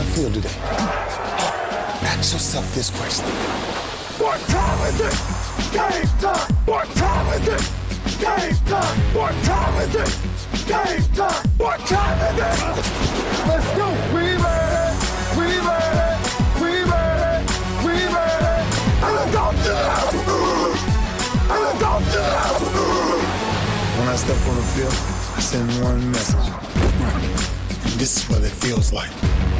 I feel today? Ask yourself this question. What time is it? Game time. What time is it? Game time. What time is it? Game time. What time is it? Let's go. We made it. We made it. We made it. We made it. And all good. And all good. When I step on the field, I send one message. This is what it feels like.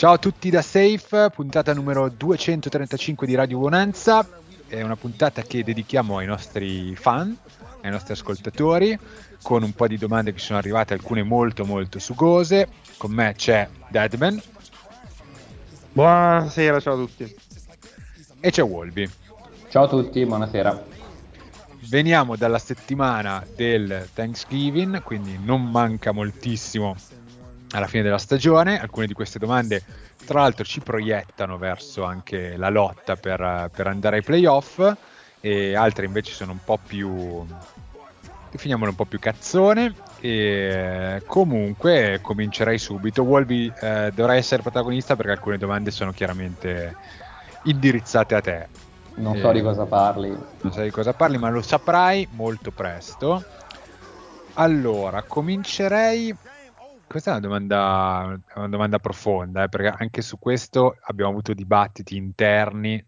Ciao a tutti da Safe, puntata numero 235 di Radio Bonanza. È una puntata che dedichiamo ai nostri fan, ai nostri ascoltatori, con un po' di domande che sono arrivate, alcune molto molto sugose. Con me c'è Deadman Buonasera, ciao a tutti. e c'è Wolby. Ciao a tutti, buonasera. Veniamo dalla settimana del Thanksgiving, quindi non manca moltissimo alla fine della stagione. Alcune di queste domande, tra l'altro, ci proiettano verso anche la lotta per, per andare ai playoff, e altre invece sono un po' più. definiamole un po' più cazzone. E comunque comincerei subito. Wolby eh, dovrai essere protagonista perché alcune domande sono chiaramente indirizzate a te. Non Eh, so di cosa parli. non sai di cosa parli, ma lo saprai molto presto. Allora, comincerei. Questa è una domanda, una domanda profonda, eh, perché anche su questo abbiamo avuto dibattiti interni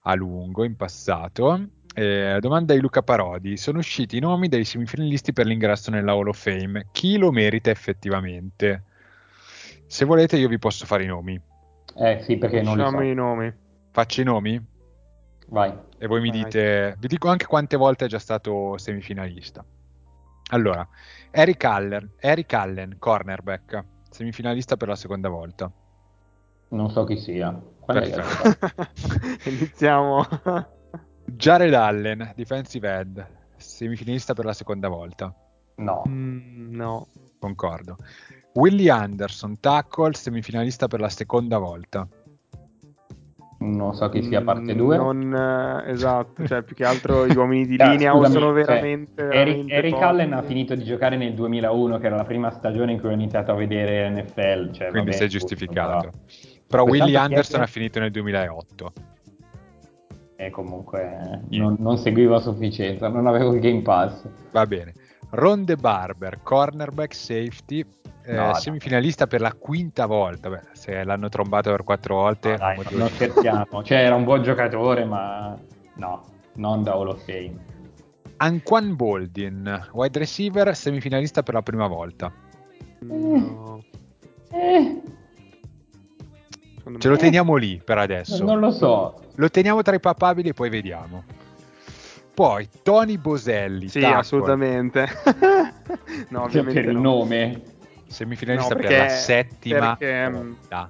a lungo in passato. Eh, domanda di Luca Parodi: sono usciti i nomi dei semifinalisti per l'ingresso nella Hall of Fame. Chi lo merita effettivamente? Se volete, io vi posso fare i nomi. Eh sì, perché non li so. i nomi. Faccio i nomi? Vai. e voi mi Vai. dite, vi dico anche quante volte è già stato semifinalista. Allora, Eric Allen, Eric Allen, cornerback, semifinalista per la seconda volta. Non so chi sia. Iniziamo. Jared Allen, defensive end, semifinalista per la seconda volta. No. Mm, no. Concordo. Willie Anderson, tackle, semifinalista per la seconda volta. Non so chi sia Mm, parte 2. Non, eh, esatto, cioè più che altro gli uomini di Ah, linea o sono cioè, veramente... Eric, veramente Eric pochi. Allen ha finito di giocare nel 2001, che era la prima stagione in cui ho iniziato a vedere NFL. Cioè, Quindi vabbè, sei giusto, giustificato. però- Però Willie è Anderson ha finito nel 2008. E comunque eh, non, non seguivo a sufficienza, non avevo il Game Pass. Va bene. Ronde Barber, cornerback, safety, eh, No, no. semifinalista per la quinta volta. Beh, se l'hanno trombato per quattro volte, No, dai, motivo non di- scherziamo. Cioè, era un buon giocatore, ma no, non da Hall of Fame. Anquan Boldin, wide receiver, semifinalista per la prima volta. No. Eh, Secondo Ce lo teniamo lì per adesso. non lo so. Lo teniamo tra i papabili e poi vediamo. Poi Tony Boselli, Sì, tackle, assolutamente. no, ovviamente per il no. nome. semifinalista No, per la settima perché, volta.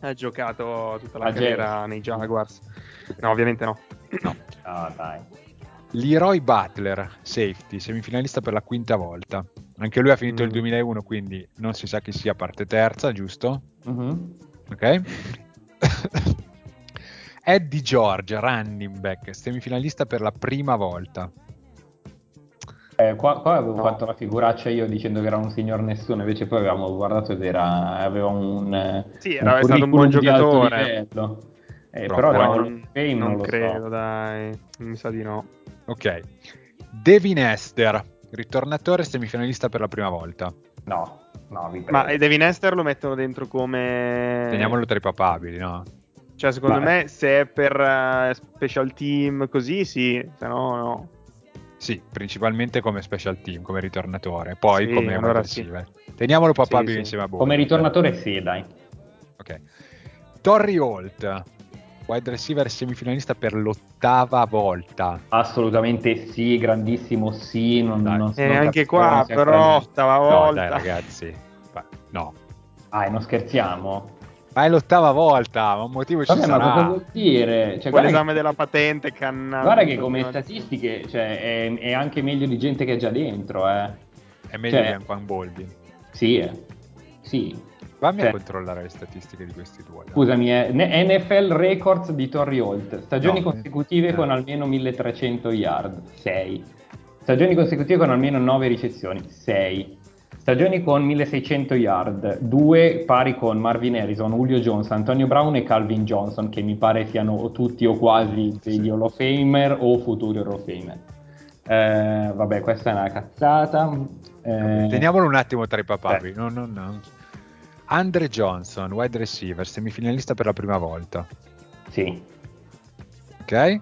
Ha giocato tutta la A carriera nei Jaguars. No, ovviamente no. No. Ah, dai. Leroy Butler, safety, semifinalista per la quinta volta. Anche lui ha finito Mm. il 2001, quindi non si sa chi sia parte terza, giusto? Mhm. Ok. Eddie George, running back, semifinalista per la prima volta. Eh, qua, qua avevo No. fatto la figuraccia io dicendo che era un signor nessuno, invece poi avevamo guardato ed era, aveva un, Sì, era- è stato un buon giocatore. Eh, Però- però Hall non, non non, lo credo, so. dai. Mi sa di no. Ok. Devin Esther, ritornatore, semifinalista per la prima volta. No, no, vi prego. Ma Devin Esther lo mettono dentro come... Teniamolo tra i papabili, no? Cioè, secondo Ma- me, se è per eh, special team così, sì. Se no, no. Sì, principalmente come special team, come ritornatore, poi Sì, come allora wide sì. receiver. Teniamolo papabile sì. insieme a Bowen. Come ritornatore sì, dai. Ok. Torrey Holt, wide receiver semifinalista per l'ottava volta. Assolutamente sì, grandissimo sì. Non, Dai. non, E non anche qua, però, ottava No, volta. dai ragazzi. No. Ah, e non scherziamo? Ma è l'ottava volta, ma un motivo ci Vabbè, ma cosa sarà. vuol dire? Cioè, Poi guarda, l'esame che, della patente canna. guarda che come statistiche cioè, è, è anche meglio di gente che è già dentro, eh. È meglio Cioè- di Anquan Boldi. Sì, eh. Sì. Vammi Cioè- a controllare le statistiche di questi due. dai. Scusami, eh, ne- NFL Records di Torrey Holt. Stagioni No, consecutive eh. con almeno 1300 yard, 6. Stagioni consecutive con almeno 9 ricezioni, 6. Stagioni con 1600 yard, 2 pari con Marvin Harrison, Julio Jones, Antonio Brown e Calvin Johnson, che mi pare siano tutti o quasi degli Hall of Famer o futuri Hall of Famer. Eh, vabbè, questa è una cazzata. Eh, Teniamolo un attimo tra i papabili. eh. No, no, no. Andre Johnson, wide receiver, semifinalista per la prima volta. Sì, Ok.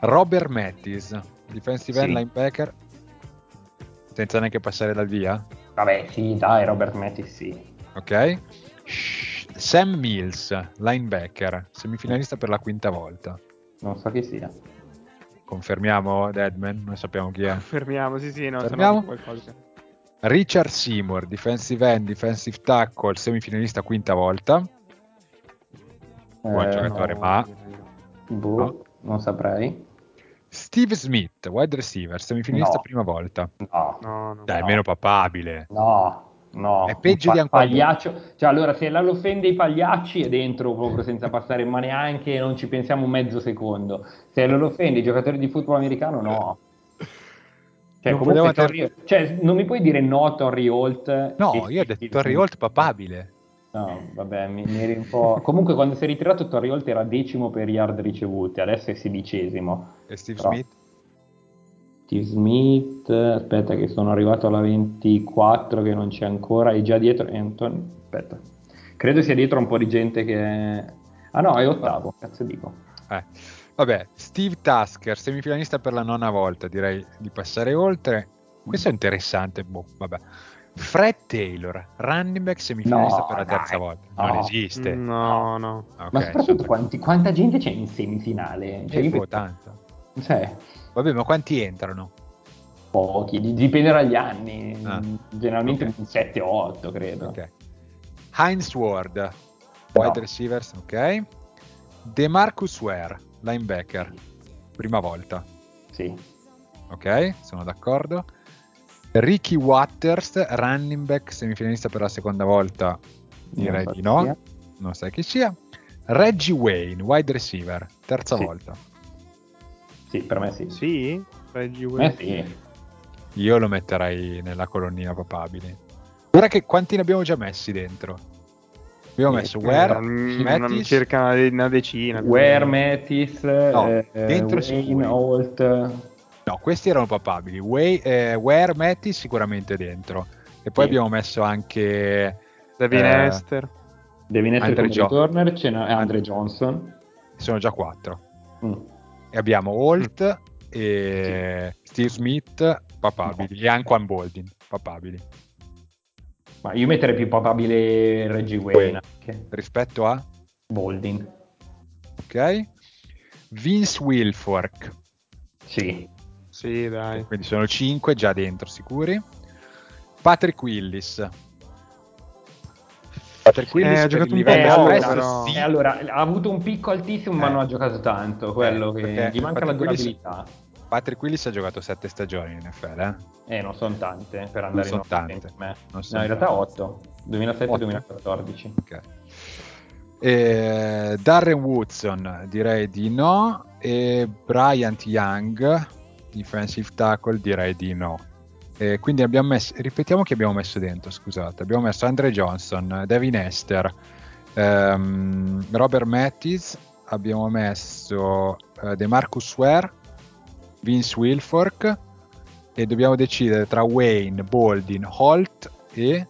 Robert Mattis, defensive end Sì. linebacker. Senza neanche passare dal via. vabbè, sì, dai, Robert Mattis, sì. Ok. Sam Mills, linebacker, semifinalista per la quinta volta. Non so chi sia. Confermiamo Deadman, non sappiamo chi è. Fermiamo, sì, sì, no, no qualcosa. Richard Seymour, defensive end, defensive tackle, semifinalista quinta volta. Buon Eh, giocatore, no, ma Boh, No. non saprei. Steve Smith, wide receiver, semifinalista No. prima volta. No, No, no. Dai, No. meno papabile. no, no. È peggio Un di ancora- pagliaccio. Cioè, allora, se la offende i pagliacci è dentro proprio senza passare ma neanche, non ci pensiamo un mezzo secondo. Se lo offende i giocatori di football americano, no. Cioè, Non comunque, Torrey- cioè, non mi puoi dire no Torrey Holt? No, io ho detto Smith. Holt papabile. No, vabbè, mi, mi eri un po'... Comunque quando si è ritirato Torrey Holt era decimo per yard ricevuti, adesso è sedicesimo. E Steve Però- Smith? Steve Smith, aspetta che sono arrivato alla 24 che non c'è ancora, è già dietro Anthony, aspetta, credo sia dietro un po' di gente che... Ah no, è ottavo, cazzo dico. Eh. Vabbè, Steve Tasker, semifinalista per la nona volta, direi di passare oltre. Questo è interessante, boh, vabbè. Fred Taylor, running back semifinalista No, per la terza dai, volta. Non no. esiste. No, no. Ok, Ma soprattutto quanti- quanta gente c'è in semifinale? Cioè, Eh, boh, tanta. cioè, Vabbè, ma quanti entrano? pochi, di- dipende dagli anni, Ah. generalmente Ok. un 7-8 credo. Ok. Heinz Ward, No. wide receivers, ok. DeMarcus Ware, linebacker, prima volta, Sì. ok, sono d'accordo. Ricky Waters, running back, semifinalista per la seconda volta, direi di no, sia. non sai chi sia. Reggie Wayne, wide receiver, terza Sì. volta. Sì, per me sì. Sì? Reggie Eh Wayne? sì. Io lo metterei nella colonnina papabili. Guarda che quanti ne abbiamo già messi dentro. Abbiamo Eh, messo eh, Ware, Mattis, circa una, decina. Ware, meno. Mattis, No, eh, dentro Wayne. Holt. No, questi erano papabili. Way, eh, Ware, Mattis sicuramente dentro. E poi Sì. abbiamo messo anche... Devin eh, Esther. Devi essere Andre come returner, ce n'è Andre Johnson. Sono già quattro. Mm. E abbiamo Holt e Steve Smith, papabili. E Anquan Boldin, papabili. Ma io metterei più papabile Reggie Wayne anche. Rispetto a... Boldin. Ok. Vince Wilfork. Sì. Sì, dai. Quindi sono cinque già dentro, sicuri. Patrick Willis. Patrick Willis ha per giocato il un po' espresso, però. sì. E allora, ha avuto un picco altissimo, ma Eh. non ha giocato tanto. Quello Eh, che gli manca la Patrick Willis- durabilità. Patrick Willis ha giocato sette stagioni in NFL, eh? Eh, non sono tante per andare sono in tante. per me. Non No, in realtà tante. 8. 2007-2014. Ok. Eh, Darren Woodson, direi di no. E Bryant Young, defensive tackle, direi di no. Eh, quindi abbiamo messo, ripetiamo che abbiamo messo dentro, scusate. Abbiamo messo Andre Johnson, Devin Esther, ehm, Robert Mattis, abbiamo messo eh, DeMarcus Ware, Vince Wilfork e dobbiamo decidere tra Wayne, Boldin, Holt e...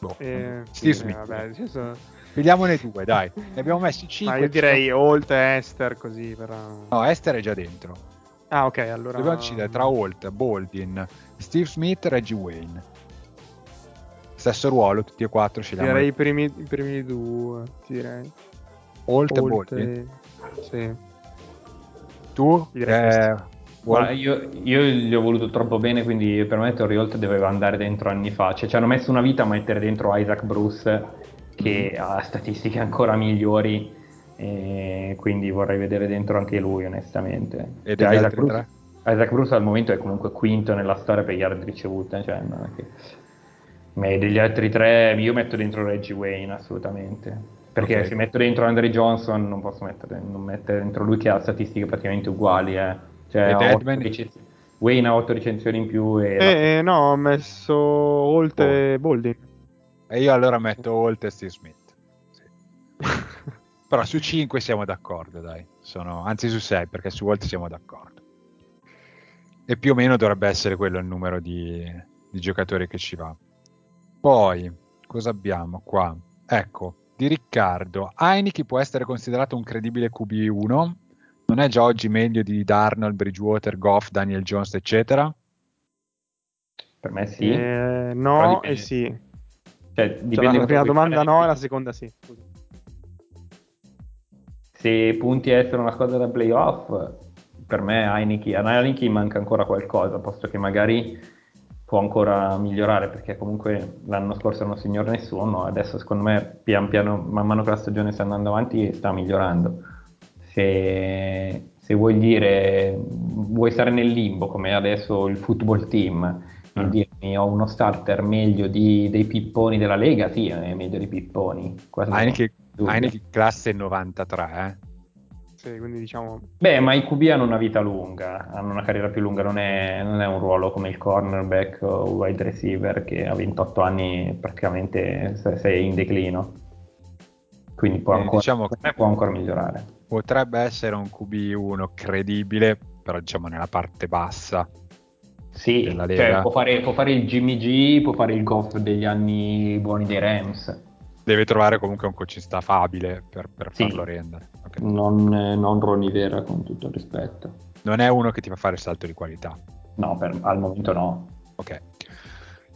Boh, Eh, Steve sì, Smith. vabbè, ci sono- Vediamone due, dai. Ne abbiamo messi 5. Ma io direi Holt e Esther così per... No, Esther è già dentro. Ah, ok, allora... Dobbiamo decidere tra Holt, Boldin, Steve Smith e Reggie Wayne. Stesso ruolo, tutti e quattro scegliamo. Direi i primi, i primi due, direi. Holt e Boldin. e- Sì. Tu? Direi Eh, Guarda, io, io gli ho voluto troppo bene, quindi per me Torrey Holt doveva andare dentro anni fa. Cioè, ci hanno messo una vita a mettere dentro Isaac Bruce, che Mm. ha statistiche ancora migliori, e quindi vorrei vedere dentro anche lui, onestamente. E Cioè, Isaac, Bruce, Isaac Bruce al momento è comunque quinto nella storia per yard ricevute, cioè, non è che... Ma degli altri tre io metto dentro Reggie Wayne assolutamente. Perché Ok. se metto dentro Andre Johnson non posso mettere, non mettere dentro lui che ha statistiche praticamente uguali. Eh. Cioè, Wayne ha 8 recensioni in più e Eh, no, ho messo Holt e Boldin. E io allora metto Holt e Steve Smith. Sì. Però su 5 siamo d'accordo, dai. Sono, anzi su 6, perché su Holt siamo d'accordo. E più o meno dovrebbe essere quello il numero di, di giocatori che ci va. Poi, cosa abbiamo qua? Ecco, di Riccardo. Heineken può essere considerato un credibile QB1? Non è già oggi meglio di Darnold, Bridgewater, Goff, Daniel Jones, eccetera? per me sì. Eh, no dipende- e sì. Cioè, Cioè, dipende la cosa prima domanda fare. no la seconda sì. Se punti a essere una squadra da playoff, per me Heineken, a Heineken manca ancora qualcosa, posto che magari può ancora migliorare, perché comunque l'anno scorso non signor nessuno, adesso secondo me pian piano, man mano che la stagione sta andando avanti, sta migliorando. Se, se vuoi dire, vuoi stare nel limbo, come adesso il football team, e Mm. Ho uno starter meglio di- dei pipponi della Lega, sì, è meglio dei pipponi. Heineken. Heineken classe 93, eh? Sì, quindi diciamo... Beh, ma i QB hanno una vita lunga, hanno una carriera più lunga, non è, non è un ruolo come il cornerback o wide receiver che a 28 anni praticamente se- sei in declino. Quindi può Eh, ancora, diciamo- per me può ancora migliorare. potrebbe essere un QB1 credibile, però diciamo nella parte bassa. Sì, cioè, può, fare, può fare il Jimmy G, può fare il Goff degli anni buoni dei Rams. Deve trovare comunque un coach affabile per, per Sì. farlo rendere. ok? Non, non Ronnie Vera con tutto il rispetto. Non è uno che ti fa fare il salto di qualità. No, per- al momento no. Ok.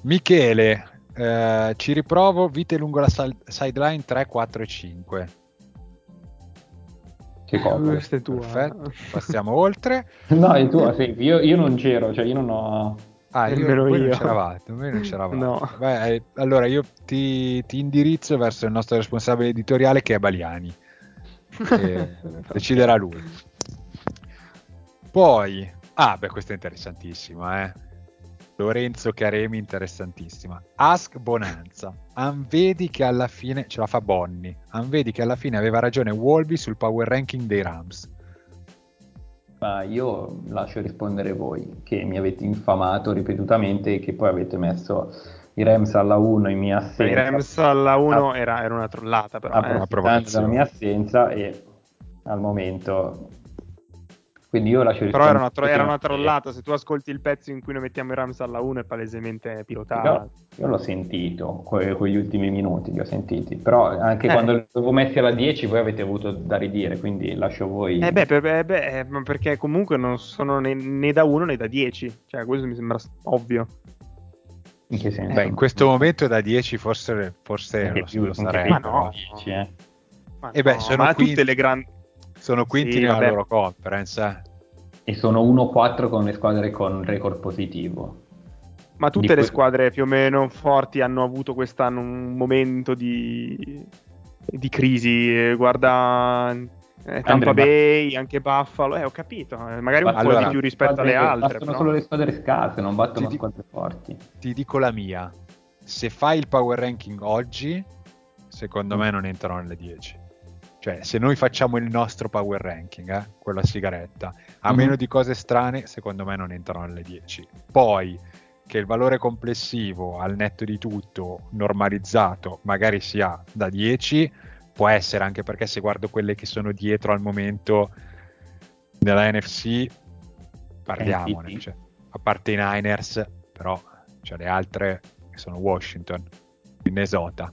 Michele, eh, ci riprovo, vite lungo la sal- sideline 3, 4 e 5. Che cosa? Questa è tua. Perfetto, passiamo oltre. No, è tua, sì, io, io non c'ero, cioè io non ho... Ah, io, voi non io. c'eravate, voi non c'eravate. No. Beh, eh, allora io ti, ti indirizzo verso il nostro responsabile editoriale che è Baliani. Che deciderà lui. Poi, ah, beh, questa è interessantissima, eh. Lorenzo Caremi, interessantissima. Ask Bonanza. Anvedi che alla fine, ce la fa Bonni, Anvedi che alla fine aveva ragione Wolby sul power ranking dei Rams. Ma io lascio rispondere voi, che mi avete infamato ripetutamente e che poi avete messo i Rams alla 1 in mia assenza. I Rams alla 1 Ah, era, era una trollata però. approfittando eh. una provocazione. della mia assenza e al momento... Quindi io lascio Però era una, tro- era una Eh, trollata. Se tu ascolti il pezzo in cui noi mettiamo i Rams alla 1 è palesemente pilotata. Io, io l'ho sentito, que- quegli ultimi minuti li ho sentiti, però anche Eh. quando li avevo messi alla 10 voi avete avuto da ridire, quindi lascio voi... Eh beh, per- beh, beh, eh, perché comunque non sono né, né da 1 né da 10. Cioè, questo mi sembra ovvio. in che senso? Beh, in questo momento da 10 forse, forse Anche lo, più, lo più Ma no. 10, eh. Ma, Eh beh, no, sono ma quinti. tutte le grandi. Sono quinti Sì, nella vabbè. loro conference. eh. E sono 1-4 con le squadre con record positivo. Ma tutte Di le que- squadre più o meno forti hanno avuto quest'anno un momento di, di crisi. Guarda eh, Tampa Andre, ma- Bay, anche Buffalo. Eh, ho capito. eh, magari un po' Allora, di più rispetto alle altre. Però. solo le squadre scarse, non battono Ti squadre forti. Ti dico la mia. Se fai il power ranking oggi, secondo me non entrano nelle 10. Cioè, se noi facciamo il nostro power ranking, eh, quella sigaretta, a Mhm. meno di cose strane, secondo me non entrano nelle 10. Poi, che il valore complessivo al netto di tutto normalizzato magari sia da 10, può essere anche perché se guardo quelle che sono dietro al momento nella NFC, parliamone. Cioè, a parte i Niners, però cioè le altre che sono Washington, Minnesota,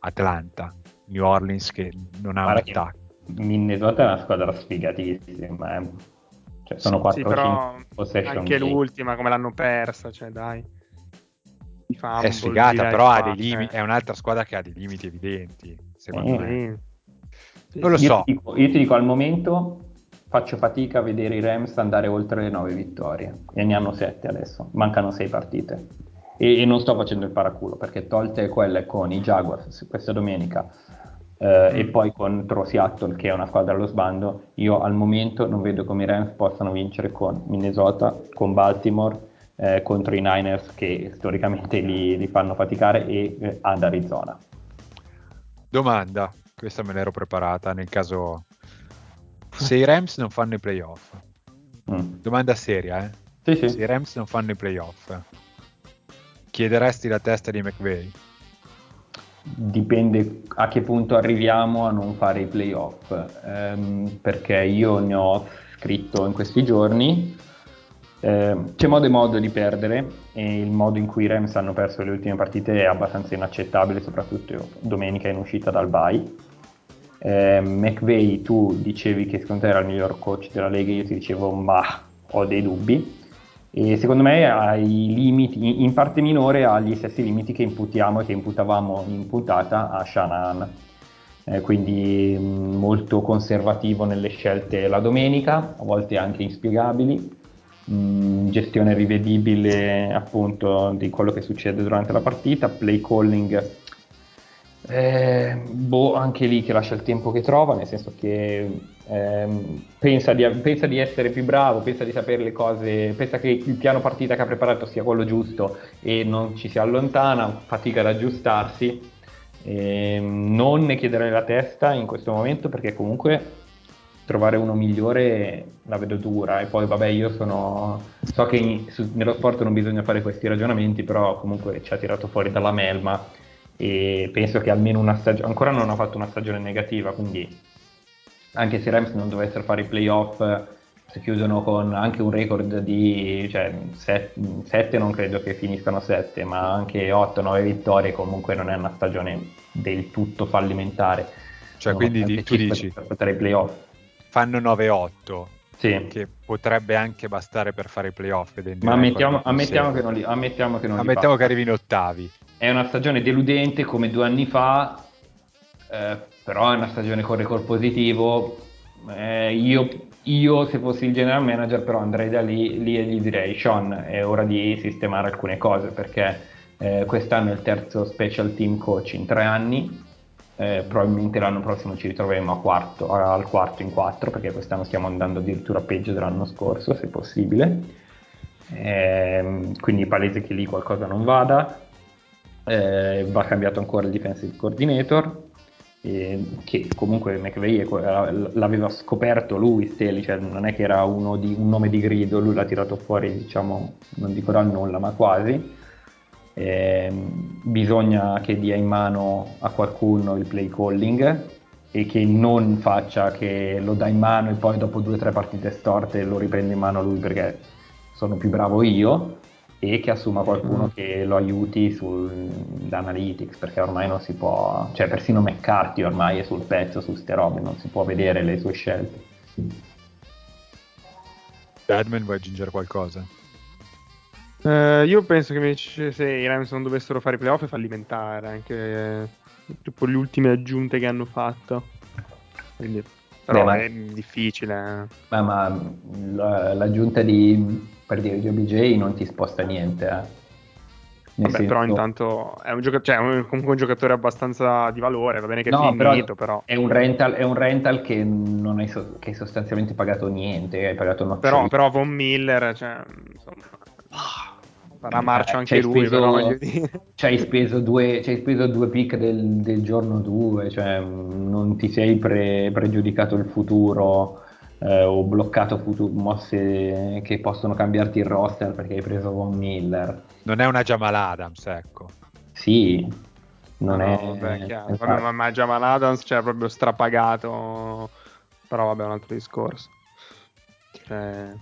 Atlanta, New Orleans che non ha un Guarda attacco. Minnesota è una squadra sfigatissima. eh. Cioè, sono Sì, 4 Sì, però possession anche game. l'ultima, come l'hanno persa, cioè dai. Fumble, È sfigata, però ha dei limiti, eh. è un'altra squadra che ha dei limiti evidenti, secondo Eh, me. Non lo io so. Ti dico, io ti dico al momento faccio fatica a vedere i Rams andare oltre le 9 vittorie e ne hanno 7 adesso, mancano 6 partite. E, e non sto facendo il paraculo perché tolte quelle con i Jaguars questa domenica eh, e poi contro Seattle che è una squadra allo sbando, io al momento non vedo come i Rams possano vincere con Minnesota, con Baltimore, eh, contro i Niners che storicamente li, li fanno faticare e eh, ad Arizona. Domanda, questa me l'ero preparata nel caso se i Rams non fanno i playoff. Mm. Domanda seria, eh? Sì, sì. Se i Rams non fanno i playoff, chiederesti la testa di McVeigh? Dipende a che punto arriviamo a non fare i playoff, ehm, perché io ne ho scritto in questi giorni. Eh, c'è modo e modo di perdere e il modo in cui i Rams hanno perso le ultime partite è abbastanza inaccettabile, soprattutto domenica in uscita dal bye eh, McVeigh tu dicevi che secondo te era il miglior coach della Lega, io ti dicevo ma ho dei dubbi e secondo me ha limiti, in parte minore ha gli stessi limiti che imputiamo e che imputavamo in puntata a Shanahan. Eh, quindi mm, molto conservativo nelle scelte la domenica, a volte anche inspiegabili, mh, mm, gestione rivedibile appunto di quello che succede durante la partita, play calling eh, boh, anche lì che lascia il tempo che trova, nel senso che ehm, pensa, di, pensa, di, essere più bravo, pensa di sapere le cose, pensa che il piano partita che ha preparato sia quello giusto e non ci si allontana, fatica ad aggiustarsi. Eh, non ne chiederei la testa in questo momento perché comunque trovare uno migliore la vedo dura e poi vabbè io sono so che in, su, nello sport non bisogna fare questi ragionamenti però comunque ci ha tirato fuori dalla melma e penso che almeno una stagione, ancora non ha fatto una stagione negativa, quindi anche se Rams non dovessero fare i playoff, se chiudono con anche un record di cioè, 7 non credo che finiscano 7, ma anche 8-9 vittorie comunque non è una stagione del tutto fallimentare. Cioè, quindi di, tu dici per i playoff. Fanno 9-8. Sì. Che potrebbe anche bastare per fare i playoff. Ma ammettiamo, ammettiamo, che non li, ammettiamo che non ammettiamo li che arrivi in ottavi è una stagione deludente come due anni fa, eh, però è una stagione con record positivo. Eh, io, io, se fossi il general manager, però andrei da lì, lì e gli direi: Sean, è ora di sistemare alcune cose perché eh, quest'anno è il terzo special team coach in tre anni. Eh, probabilmente l'anno prossimo ci ritroveremo quarto, al quarto in quattro perché quest'anno stiamo andando addirittura peggio dell'anno scorso, se possibile. Eh, quindi palese che lì qualcosa non vada eh, va cambiato ancora il defensive coordinator eh, che comunque McVeigh l'aveva scoperto lui Staley, cioè non è che era di, un nome di grido, lui l'ha tirato fuori diciamo, non dico dal nulla ma quasi. Eh, bisogna che dia in mano a qualcuno il play calling e che non faccia che lo dà in mano e poi dopo due o tre partite storte lo riprende in mano lui perché sono più bravo io e che assuma qualcuno mm. che lo aiuti sull'analytics perché ormai non si può, cioè persino McCarthy ormai è sul pezzo su ste robe, non si può vedere le sue scelte. Badman vuoi aggiungere qualcosa? Uh, io penso che invece se i Rams non dovessero fare i playoff è fallimentare anche eh, dopo le ultime aggiunte che hanno fatto. Quindi, però Beh, ma... è difficile. Beh, ma l'aggiunta di per dire di OBJ non ti sposta niente. Eh. Vabbè, però intanto è un, gioca- cioè, un, comunque un giocatore abbastanza di valore, va bene che no, è finito, però, però... È, un rental, è un rental che non hai, so- che hai sostanzialmente pagato niente, hai pagato un però, però Von Miller, cioè, insomma... Farà marcia eh, anche lui, speso, però ci hai speso due, ci hai speso due pick del, del giorno 2, cioè non ti sei pre- pregiudicato il futuro eh, o bloccato futu- mosse che possono cambiarti il roster perché hai preso Von Miller. Non è una Jamal Adams, ecco. Sì, non no, è... Vabbè, vabbè, ma, ma Jamal Adams c'era proprio strapagato, però vabbè è un altro discorso. Cioè...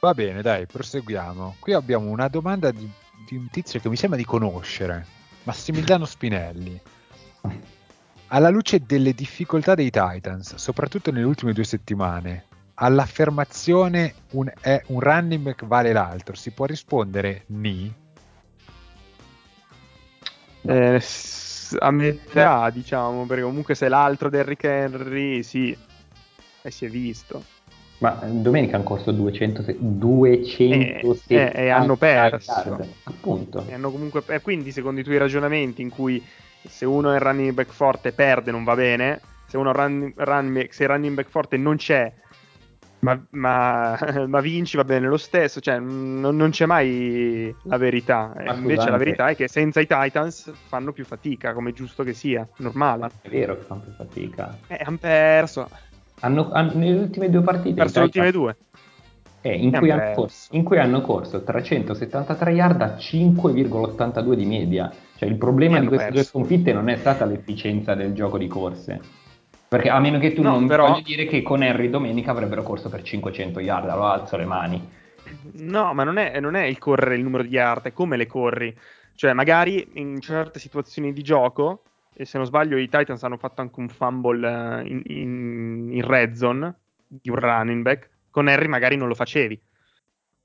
Va bene, dai, proseguiamo. Qui abbiamo una domanda di, di un tizio che mi sembra di conoscere, Massimiliano Spinelli. Alla luce delle difficoltà dei Titans, soprattutto nelle ultime due settimane, all'affermazione un, è un running back vale l'altro, si può rispondere ni? Eh, a metà, diciamo, perché comunque se l'altro Derrick Henry, sì. e si è visto. Ma domenica hanno corso 200, 200 e, e, e hanno perso. Appunto. E hanno comunque, e quindi, secondo i tuoi ragionamenti, in cui se uno è running back forte perde, non va bene. Se uno run, run, se il running back forte non c'è, ma, ma, ma, vinci, va bene lo stesso. Cioè, non, non c'è mai la verità. Ma Invece scusate. la verità è che senza i Titans fanno più fatica, come è giusto che sia, normale. Ma è vero che fanno più fatica. Eh, hanno perso. Hanno, hanno, nelle ultime due partite. Perso le ultime due. Eh, in, cui corso, in, cui hanno corso, 373 yard a 5,82 di media. Cioè il problema di queste perso. due sconfitte non è stata l'efficienza del gioco di corse. Perché a meno che tu no, non però... voglia dire che con Henry domenica avrebbero corso per 500 yard, allora alzo le mani. No, ma non è, non è il correre il numero di yard, è come le corri. Cioè, magari in certe situazioni di gioco e se non sbaglio i Titans hanno fatto anche un fumble eh, in, in, in red zone di un running back, con Harry magari non lo facevi,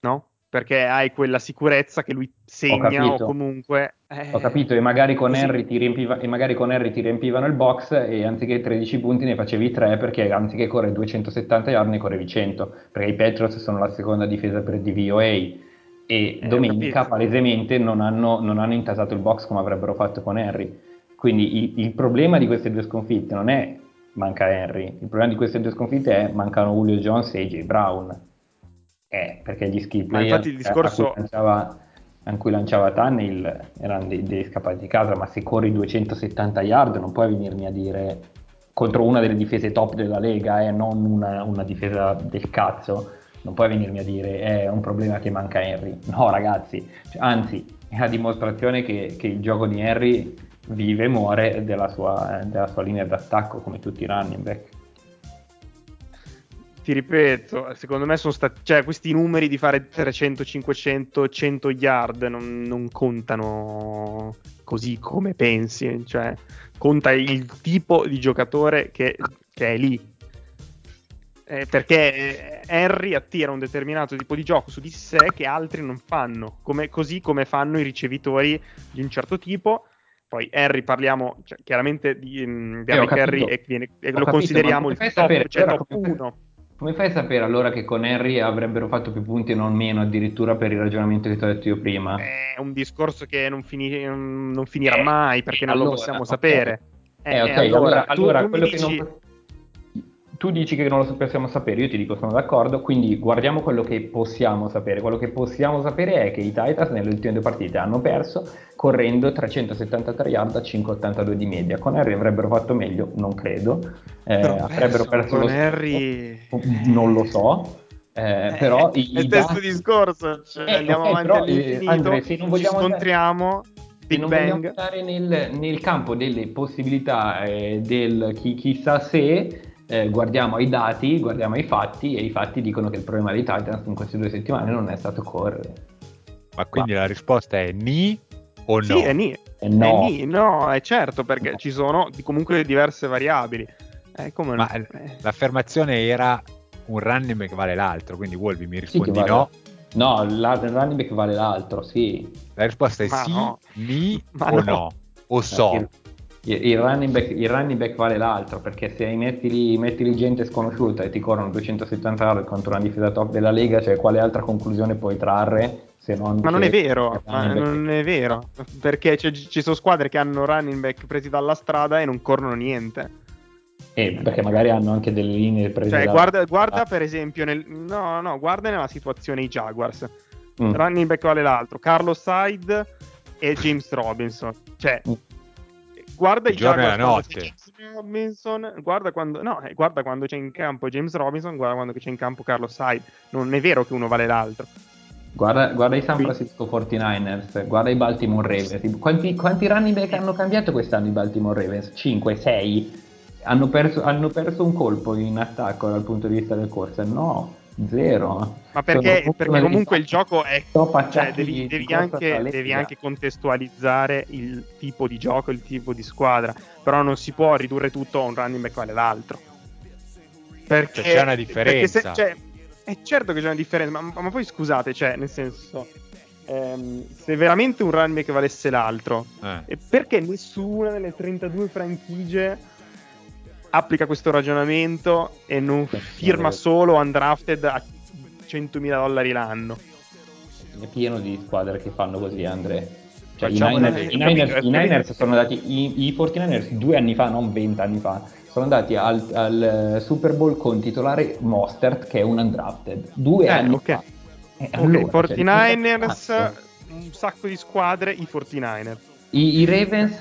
no? Perché hai quella sicurezza che lui segna o comunque... Eh... Ho capito, e magari, con Harry ti riempiva, e magari con Harry ti riempivano il box e anziché 13 punti ne facevi 3 perché anziché correre 270 yard ne correvi 100, perché i Patriots sono la seconda difesa per DVOA e eh, domenica palesemente non hanno, non hanno intasato il box come avrebbero fatto con Harry quindi il, il, problema di queste due sconfitte non è manca Henry, il problema di queste due sconfitte è mancano Julio Jones e AJ Brown. Eh, perché gli skill player il discorso... a, cui lanciava, a cui lanciava Tunnel erano dei, dei scappati di casa, ma se corri 270 yard non puoi venirmi a dire contro una delle difese top della Lega e eh, non una, una, difesa del cazzo, non puoi venirmi a dire è un problema che manca Henry. No ragazzi, cioè, anzi è la dimostrazione che, che il gioco di Henry vive e muore della sua, della sua linea d'attacco come tutti i running back. Ti ripeto, secondo me sono stati, cioè questi numeri di fare 300, 500, 100 yard non, non contano così come pensi, cioè conta il tipo di giocatore che, che è lì. Eh, perché Henry attira un determinato tipo di gioco su di sé che altri non fanno, come, così come fanno i ricevitori di un certo tipo poi Harry parliamo cioè, chiaramente di, um, di eh, Harry Carry e, viene, e lo capito, consideriamo il top, sapere, cioè top 1. Come fai a sapere allora che con Harry avrebbero fatto più punti e non meno, addirittura per il ragionamento che ti ho detto io prima? È un discorso che non, fini, non finirà eh, mai perché non allora, lo possiamo okay. sapere. Eh, ok, eh, allora, allora, tu, tu quello dici... che non tu dici che non lo possiamo sapere, io ti dico sono d'accordo, quindi guardiamo quello che possiamo sapere. Quello che possiamo sapere è che i Titans nelle ultime due partite hanno perso correndo 373 yard a 5,82 di media. Con Harry avrebbero fatto meglio, non credo. Eh, avrebbero perso con lo Harry... Non lo so. Eh, eh però i, è il stesso dati... discorso, cioè, eh, andiamo okay, avanti però, all'infinito, Andre, se non vogliamo ci scontriamo. Se non Bang. vogliamo andare nel, nel, campo delle possibilità eh, del chi, chissà se, eh, guardiamo i dati, guardiamo i fatti e i fatti dicono che il problema dei Titans in queste due settimane non è stato correre. Ma quindi Ma... la risposta è ni o no? Sì, è ni. È no. È ni, no, è certo perché no. ci sono comunque diverse variabili. Eh, Ma no? l'affermazione era un running back vale l'altro, quindi Wolvi mi rispondi sì, vale... no. No, la, il running back vale l'altro, sì. La risposta è Ma sì, no. ni Ma o no. O so il running, back, il running back vale l'altro perché se metti lì, metti lì gente sconosciuta e ti corrono 270 yard contro una difesa top della Lega, cioè quale altra conclusione puoi trarre se non ma non è vero, non è vero perché ci sono squadre che hanno running back presi dalla strada e non corrono niente. Eh, perché magari hanno anche delle linee prese cioè, guarda, guarda per esempio nel, no, no, guarda nella situazione i Jaguars. Mm. Running back vale l'altro, Carlos Hyde e James Robinson. Cioè, mm guarda il giorno e la notte. Robinson, guarda quando, no, eh, guarda quando c'è in campo James Robinson, guarda quando c'è in campo Carlos Hyde. Non è vero che uno vale l'altro. Guarda, guarda i San Francisco 49ers, guarda i Baltimore Ravens. Quanti, quanti running back hanno cambiato quest'anno i Baltimore Ravens? 5, 6? Hanno perso, hanno perso un colpo in attacco dal punto di vista del corso? No, zero. Ma perché, perché comunque il gioco è... Cioè, devi, devi, anche, devi, anche, contestualizzare il tipo di gioco, il tipo di squadra, però non si può ridurre tutto a un running back quale l'altro. Perché cioè, c'è una differenza. Se, cioè, è certo che c'è una differenza, ma, ma poi scusate, cioè, nel senso... Ehm, se veramente un running back valesse l'altro, eh. perché nessuna delle 32 franchigie applica questo ragionamento e non firma solo undrafted a 100.000 dollari l'anno. È pieno di squadre che fanno così, Andre. Cioè, i, Niners, i, Niners, i, Niners, sono andati, i, i 49ers due anni fa, non 20 anni fa, sono andati al, al Super Bowl con titolare Mostert che è un undrafted. Due eh, anni okay. fa. Eh, allora, okay, 49ers, cioè, un sacco di squadre, i 49ers. I, I, Ravens,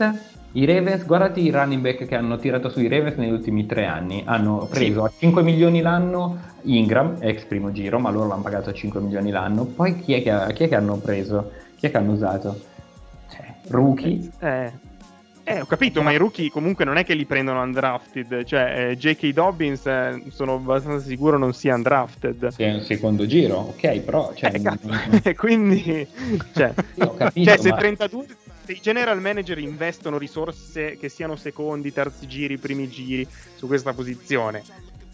I Ravens, guardati i running back che hanno tirato sui Ravens negli ultimi tre anni. Hanno preso sì. a 5 milioni l'anno Ingram, ex primo giro, ma loro l'hanno pagato a 5 milioni l'anno. Poi chi è che, chi è che hanno preso? Chi è che hanno usato? Cioè, rookie. Eh, eh, ho capito, ma i rookie comunque non è che li prendono undrafted. Cioè, eh, J.K. Dobbins eh, sono abbastanza sicuro non sia undrafted. Sì, è un secondo giro, ok, però... Cioè, eh, non... quindi... Cioè, capito, cioè se 32... Se i general manager investono risorse che siano secondi, terzi giri, primi giri su questa posizione,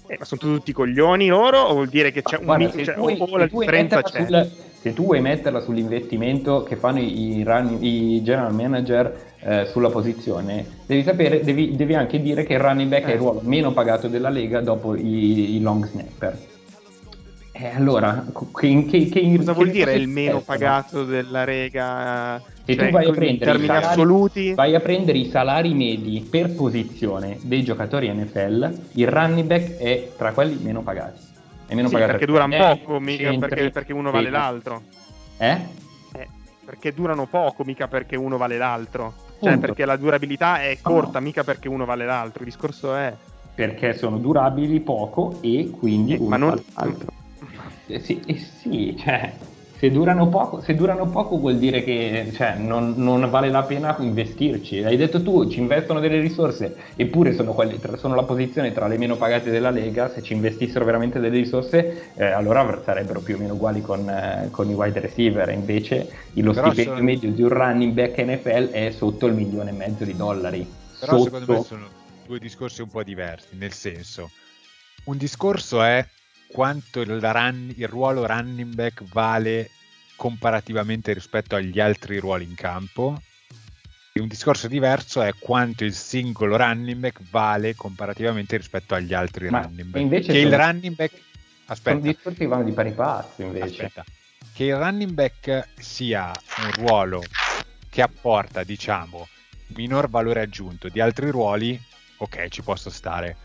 eh, ma sono tutti coglioni loro o vuol dire che c'è un Guarda, cioè, vuoi, o la differenza c'è? Sul, se tu vuoi metterla sull'investimento che fanno i, run, i general manager eh, sulla posizione, devi sapere, devi, devi, anche dire che il running back eh. è il ruolo meno pagato della lega dopo i, i long snapper. E allora, che, che, che cosa vuol dire il meno pagato della Lega? Se cioè, tu vai a, prendere i salari, assoluti... vai a prendere i salari medi per posizione dei giocatori NFL, il running back è tra quelli meno pagati. È meno sì, pagato perché durano poco, mica perché, perché, uno vale l'altro. Eh? eh? Perché durano poco, mica perché uno vale l'altro. Cioè, Punto. perché la durabilità è corta, no. mica perché uno vale l'altro. Il discorso è... Perché sono durabili poco e quindi... Eh, ma non... Vale l'altro eh, sì, eh sì, cioè, se durano poco, se durano poco vuol dire che cioè, non, non, vale la pena investirci. Hai detto tu, ci investono delle risorse, eppure sono, quelli, sono la posizione tra le meno pagate della Lega, se ci investissero veramente delle risorse eh, allora sarebbero più o meno uguali con, eh, con i wide receiver, invece lo Però stipendio sono... medio di un running back NFL è sotto il milione e mezzo di dollari. Però sotto... secondo me sono due discorsi un po' diversi, nel senso, un discorso è quanto il, run, il ruolo running back vale comparativamente rispetto agli altri ruoli in campo. E un discorso diverso è quanto il singolo running back vale comparativamente rispetto agli altri Ma running back. Invece che sono, il running back aspetta, sono discorsi che vanno di pari passo invece. Aspetta. Che il running back sia un ruolo che apporta, diciamo, minor valore aggiunto di altri ruoli, ok, ci posso stare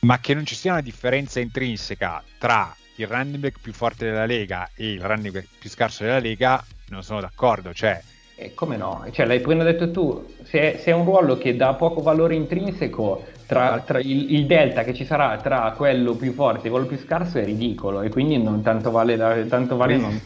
ma che non ci sia una differenza intrinseca tra il running back più forte della Lega e il running back più scarso della Lega, non sono d'accordo. Cioè, e come no? Cioè, l'hai appena detto tu, se è, se è, un ruolo che dà poco valore intrinseco, tra, tra il, il, delta che ci sarà tra quello più forte e quello più scarso è ridicolo e quindi non tanto vale, la, tanto vale non.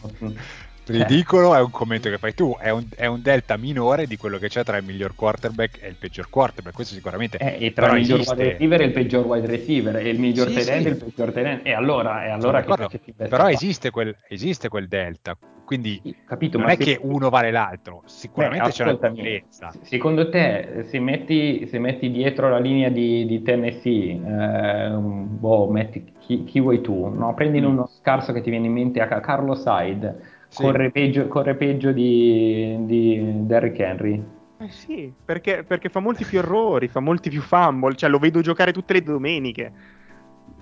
Ridicolo è un commento che fai tu, è un, è un, delta minore di quello che c'è tra il miglior quarterback e il peggior quarterback, questo sicuramente. Eh, e tra il miglior esiste. wide receiver e il peggior wide receiver, e il miglior sì, sì. e il peggior end, e allora, e allora che Però esiste quel, esiste quel, delta, quindi sì, capito, non è che uno vale l'altro, sicuramente Beh, c'è una differenza. Secondo te, se metti, se metti, dietro la linea di, di Tennessee, eh, boh, metti chi, chi, vuoi tu, no? prendi mm. uno scarso che ti viene in mente a Carlo Side sì. corre, peggio, corre peggio di, di Derrick Henry. Eh sì, perché, perché, fa molti più errori, fa molti più fumble, cioè lo vedo giocare tutte le domeniche.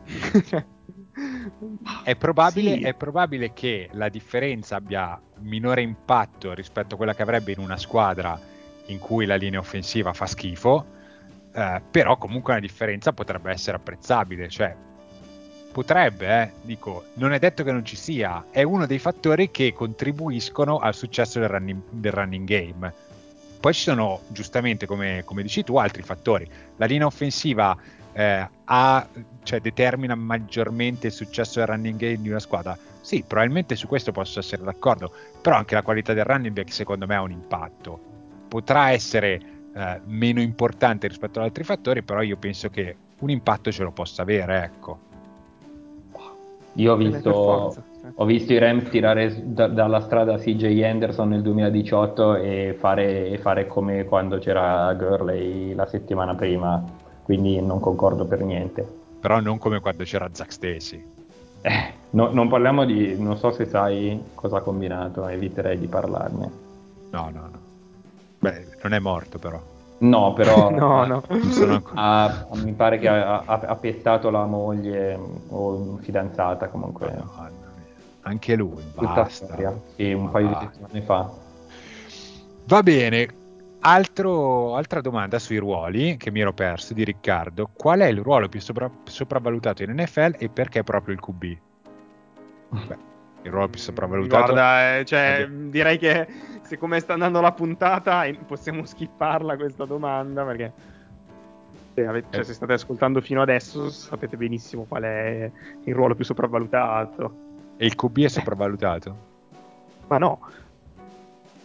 è, probabile, sì. è probabile che la differenza abbia minore impatto rispetto a quella che avrebbe in una squadra in cui la linea offensiva fa schifo, eh, però comunque una differenza potrebbe essere apprezzabile, cioè potrebbe, eh, dico, non è detto che non ci sia, è uno dei fattori che contribuiscono al successo del running, del running game. Poi ci sono, giustamente, come, come, dici tu, altri fattori. La linea offensiva eh, ha, cioè, determina maggiormente il successo del running game di una squadra. Sì, probabilmente su questo posso essere d'accordo, però anche la qualità del running back secondo me ha un impatto. Potrà essere eh, meno importante rispetto ad altri fattori, però io penso che un impatto ce lo possa avere, ecco. Io ho visto, ho visto i Rams tirare da, dalla strada CJ Anderson nel 2018 e fare, e fare, come quando c'era Gurley la settimana prima, quindi non concordo per niente. Però non come quando c'era Zack Stacy. Eh, no, non parliamo di... non so se sai cosa ha combinato, eviterei di parlarne. No, no, no. Beh, non è morto però. No, però no, no. Ha, mi pare che ha, ha, ha, pestato la moglie o fidanzata comunque. No, anche lui, basta. Sì, un paio di settimane fa. Va bene, Altro, altra domanda sui ruoli che mi ero perso di Riccardo. Qual è il ruolo più sopra, sopravvalutato in NFL e perché proprio il QB? Beh, il ruolo più sopravvalutato. Guarda, eh, cioè, direi che siccome sta andando la puntata possiamo skipparla questa domanda perché se, avete, cioè, se state ascoltando fino adesso sapete benissimo qual è il ruolo più sopravvalutato. E il QB è sopravvalutato? Ma no.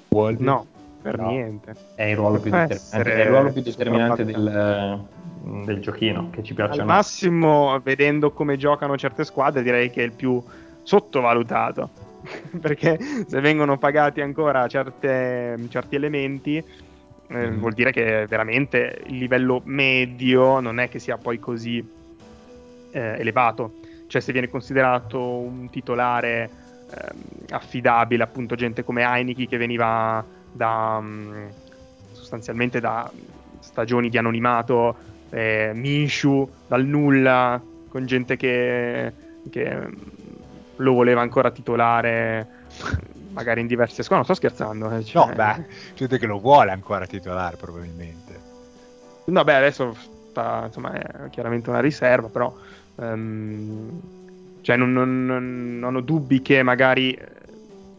World? No per no, niente. È il ruolo più determinante, è il ruolo più determinante del, del, giochino che ci piace. Al massimo, vedendo come giocano certe squadre, direi che è il più sottovalutato. Perché se vengono pagati ancora certe, certi elementi, eh, mm. vuol dire che veramente il livello medio non è che sia poi così eh, elevato. Cioè, se viene considerato un titolare eh, affidabile, appunto, gente come Heineken che veniva da mm, sostanzialmente da stagioni di anonimato, eh, Minshu dal nulla, con gente che, che lo voleva ancora titolare magari in diverse squadre. Non sto scherzando. Eh, cioè... No, beh, gente che lo vuole ancora titolare probabilmente. No, beh, adesso sta, insomma, è chiaramente una riserva, però um, cioè non, non, non, ho dubbi che magari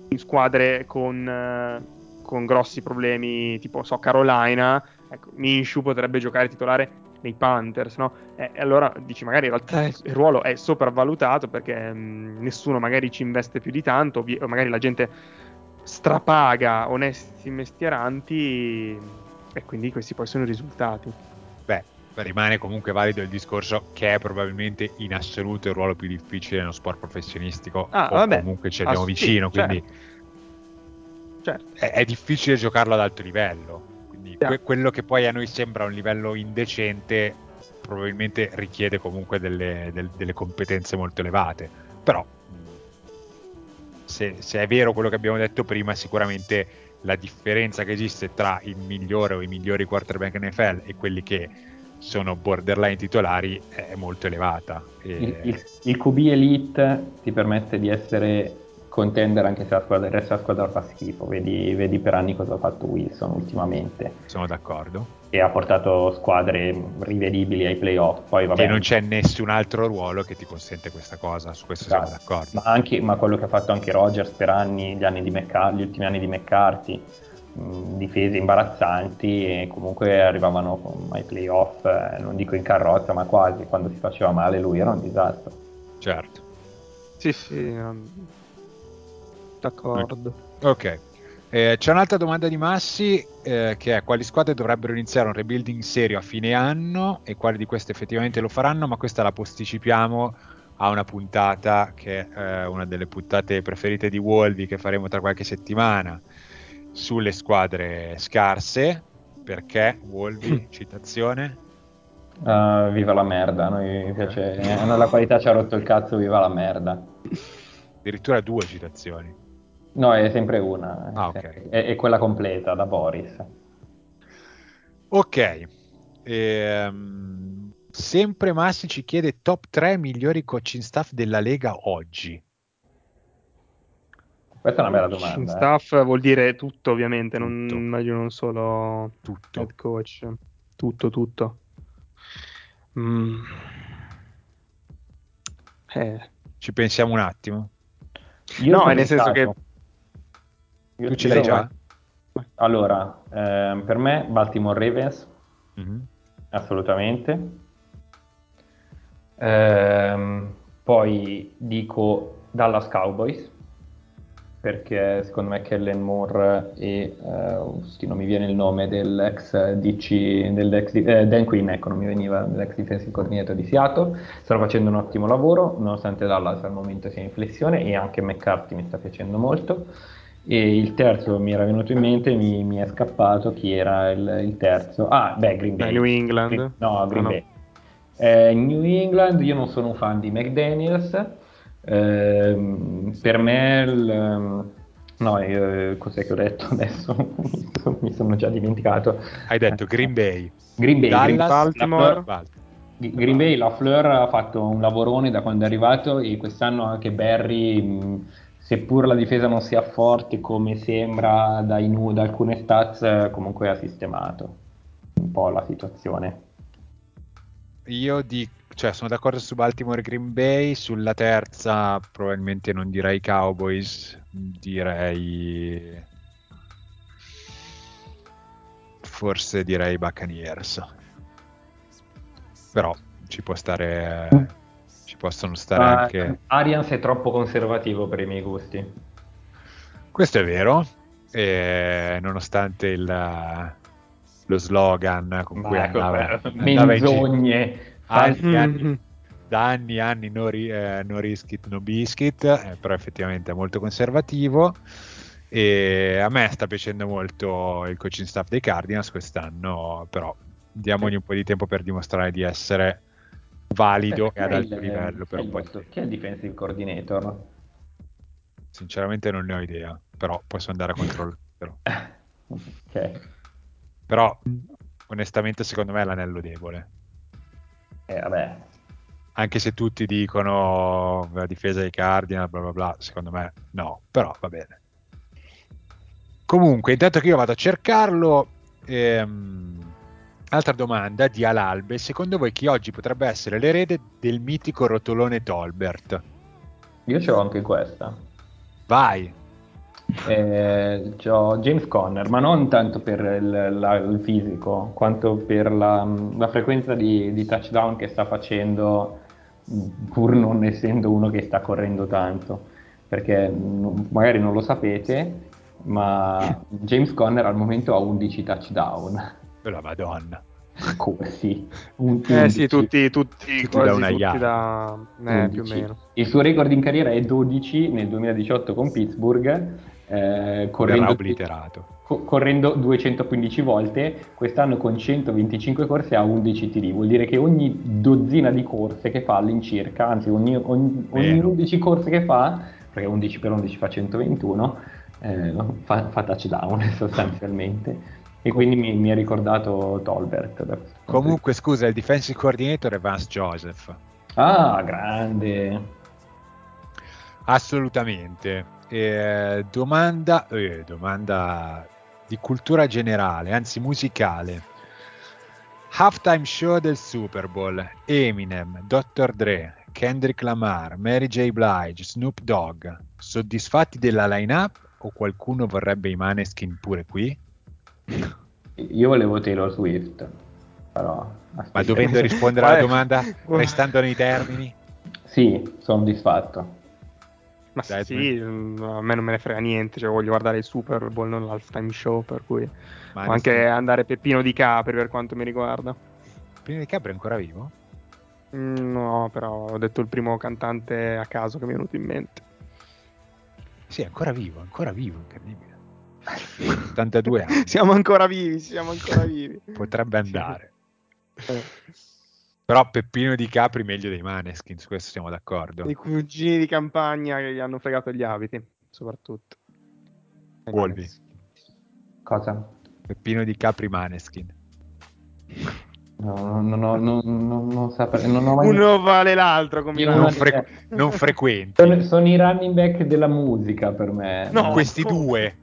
in squadre con... Con grossi problemi, tipo so Carolina, ecco, Minshu potrebbe giocare titolare nei Panthers, no? E, allora dici magari in realtà il ruolo è sopravvalutato perché mh, nessuno magari ci investe più di tanto, o magari la gente strapaga onesti mestieranti e quindi questi poi sono i risultati. Beh, rimane comunque valido il discorso che è probabilmente in assoluto il ruolo più difficile nello sport professionistico ah, vabbè. comunque ci abbiamo Ass- vicino, sì, quindi certo certo. è, è, difficile giocarlo ad alto livello. Quindi yeah. que- quello che poi a noi sembra un livello indecente probabilmente richiede comunque delle, del, delle competenze molto elevate. Però se, se, è vero quello che abbiamo detto prima, sicuramente la differenza che esiste tra il migliore o i migliori quarterback NFL e quelli che sono borderline titolari è molto elevata. E... Il, il, il QB Elite ti permette di essere contendere anche se la squadra, il resto della squadra fa schifo. Vedi, vedi, per anni cosa ha fatto Wilson ultimamente. Sono d'accordo. E ha portato squadre rivedibili ai playoff. Poi, vabbè, e non c'è nessun altro ruolo che ti consente questa cosa, su questo esatto. siamo d'accordo. Ma, anche, ma, quello che ha fatto anche Rogers per anni, gli, anni McCar- gli ultimi anni di McCarthy, mh, difese imbarazzanti e comunque arrivavano ai playoff, eh, non dico in carrozza, ma quasi, quando si faceva male lui era un disastro. Certo. Sì, sì, D'accordo. Ok. Eh, c'è un'altra domanda di Massi eh, che è quali squadre dovrebbero iniziare un rebuilding serio a fine anno e quali di queste effettivamente lo faranno, ma questa la posticipiamo a una puntata che è eh, una delle puntate preferite di Wolvi che faremo tra qualche settimana sulle squadre scarse. Perché Wolvi, citazione? Uh, viva la merda, a noi piace, noi la qualità ci ha rotto il cazzo, viva la merda. Addirittura due citazioni. No, è sempre una. Ah, okay. è, è, quella completa da Boris. Ok. Ehm, sempre Massi ci chiede top 3 migliori coaching staff della Lega oggi. Questa è una bella domanda. Coaching eh. staff vuol dire tutto, ovviamente, tutto. non immagino non solo tutto. head coach. Tutto, tutto. Mm. Eh. Ci pensiamo un attimo. Io no, nel senso che io tu ce l'hai già? Allora, eh, per me Baltimore Ravens, mm-hmm. assolutamente. Eh, poi dico Dallas Cowboys, perché secondo me Kellen Moore e uh, non mi viene il nome dell'ex DC, dell'ex, eh, Dan Quinn, ecco, non mi veniva l'ex defensive coordinator di Seattle, stanno facendo un ottimo lavoro, nonostante Dallas al momento sia in flessione e anche McCarthy mi sta piacendo molto. E il terzo mi era venuto in mente, mi, mi è scappato chi era il, il, terzo. Ah, beh, Green Bay. New England. Green, no, Green oh, Bay. No. Eh, New England, io non sono un fan di McDaniels. Eh, per me il, No, io, cos'è che ho detto adesso? Mi sono già dimenticato. Hai detto Green Bay. Green Bay, Dallas, Green, Baltimore. Baltimore. Green Bay, la Fleur ha fatto un lavorone da quando è arrivato e quest'anno anche Barry, mh, seppur la difesa non sia forte come sembra nu- da alcune stats, comunque ha sistemato un po' la situazione. Io dico, cioè, sono d'accordo su Baltimore e Green Bay. Sulla terza, probabilmente non direi Cowboys, direi. Forse direi Buccaneers. Però ci può stare. Possono stare Ah, anche. Arians è troppo conservativo per i miei gusti. Questo è vero. E nonostante il, lo slogan con cui Ma ecco, andava, eh, andava menzogne, anni, anni- da anni e anni no, eh, no risk it, no biscuit, eh, però effettivamente è molto conservativo. E a me sta piacendo molto il coaching staff dei Cardinals quest'anno, però diamogli un po' di tempo per dimostrare di essere valido e ad alto il- livello per un po' di vostro- tempo. Chi è il defensive coordinator? Sinceramente non ne ho idea, però posso andare a controllarlo. ok. Però onestamente secondo me è l'anello debole. Eh, vabbè. Anche se tutti dicono la difesa dei Cardinals, bla bla bla, secondo me no, però va bene. Comunque, intanto che io vado a cercarlo, ehm, altra domanda di Alalbe, secondo voi chi oggi potrebbe essere l'erede del mitico rotolone Tolbert? Io ce l'ho anche questa. Vai, Eh, c'ho James Conner, ma non tanto per il, la- il fisico, quanto per la, la frequenza di, di touchdown che sta facendo, pur non essendo uno che sta correndo tanto. Perché mh, magari non lo sapete, ma James Conner al momento ha 11 touchdown la madonna. corsi. Un- Eh sì, 11. tutti, tutti, Tutti quasi da una tutti da... Eh, più o 11. meno. Il suo record in carriera è 12 nel 2018 con Pittsburgh, eh, correndo, obliterato. co- correndo 215 volte, quest'anno con 125 corse ha 11 TD, vuol dire che ogni dozzina di corse che fa all'incirca, anzi ogni, ogni, ogni Meno. 11 corse che fa, perché 11 per 11 fa 121, eh, fa, fa touchdown sostanzialmente. E quindi mi, mi ha ricordato Tolbert. Comunque, scusa, il defensive coordinator è Vance Joseph. Ah, grande. Assolutamente. Eh, domanda, eh, domanda di cultura generale, anzi musicale. Halftime show del Super Bowl. Eminem, Dr. Dre, Kendrick Lamar, Mary J. Blige, Snoop Dogg. Soddisfatti della line-up o qualcuno vorrebbe i Maneskin pure qui? Io volevo Taylor Swift, però... Ma aspetta. dovendo rispondere alla domanda restando nei termini? Sì, sono soddisfatto. Ma Dai, sì, mm, a me non me ne frega niente, cioè voglio guardare il Super Bowl, non l'halftime show, per cui... Ma o anche andare Peppino di Capri per quanto mi riguarda. Prima di Capri è ancora vivo? Mm, No, però ho detto il primo cantante a caso che mi è venuto in mente. Sì, è ancora vivo, ancora vivo, incredibile. 82 anni. siamo ancora vivi, siamo ancora vivi. Potrebbe andare. Eh, Però Peppino di Capri meglio dei Maneskin, su questo siamo d'accordo. I cugini di campagna che gli hanno fregato gli abiti, soprattutto. Wolvi. Cosa? Peppino di Capri Maneskin. No, no, no, no, no, no, non saprei, non ho mai... Uno vale l'altro come Non, una- fre- non frequenti. Sono, sono i running back della musica per me. No, Questi come? due.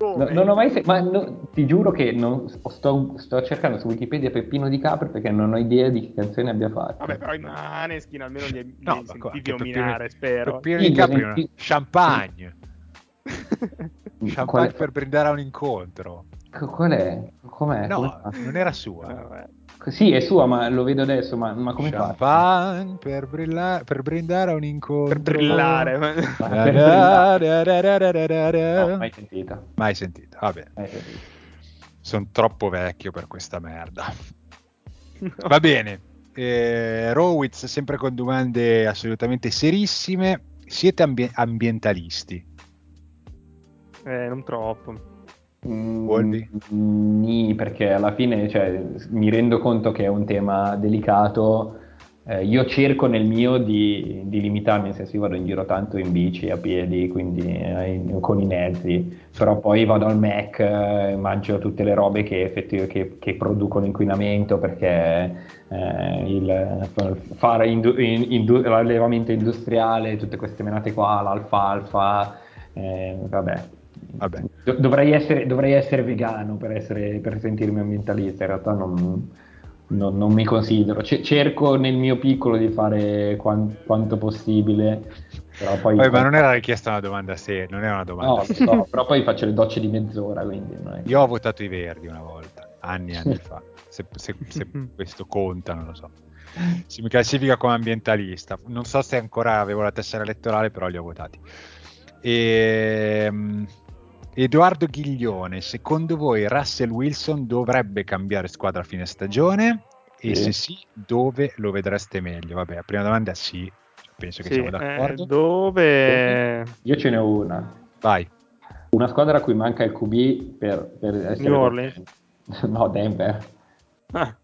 No, non ho mai se- ma no, ti giuro che non- sto, sto cercando su Wikipedia Peppino di Capri perché non ho idea di che canzone abbia fatto. Vabbè, però i Maneskin almeno li hai, li No, hai ma qua- sentiti nominare, spero. Peppino di Capri, sentiti- champagne. Champagne per brindare a un incontro. Co- Qual è? Com'è? No, fa? non era sua. Sì, è sua, ma lo vedo adesso, ma, ma come fa? Champagne per, brilla- per brindare a un incontro. Per brillare. Ma per brillare. No, mai sentita. Mai sentito, vabbè. Mai sentita. Sono troppo vecchio per questa merda. Va bene. Eh, Rowitz, sempre con domande assolutamente serissime. Siete ambi- ambientalisti? Eh, non troppo. Mm, Wolvi? nì, perché alla fine cioè, mi rendo conto che è un tema delicato, eh, io cerco nel mio di, di, limitarmi, nel senso io vado in giro tanto in bici, a piedi, quindi eh, con i mezzi, però poi vado al Mac, eh, mangio tutte le robe che, che, che producono inquinamento perché eh, il, fare indu, in, indu, l'allevamento industriale, tutte queste menate qua, l'alfalfa, eh, vabbè. Vabbè. dovrei, essere, dovrei essere vegano per, essere, per sentirmi ambientalista, in realtà non no, non mi considero. C- cerco nel mio piccolo di fare quan- quanto possibile. Però poi Poi, ma non era richiesta una domanda seria, non era una domanda no. So, però poi faccio le docce di mezz'ora. Quindi Io ho votato i verdi una volta, anni e anni fa. Se, se, se questo conta, non lo so. Si mi classifica come ambientalista. Non so se ancora avevo la tessera elettorale, però li ho votati. E, ehm, Edoardo Ghiglione, secondo voi Russell Wilson dovrebbe cambiare squadra a fine stagione? E sì. se sì, dove lo vedreste meglio? Vabbè, la prima domanda sì, penso che sì, siamo d'accordo. Eh, dove? Io ce n'è una. Vai. Una squadra a cui manca il QB per, per essere... New Orleans? no, Denver. Ah.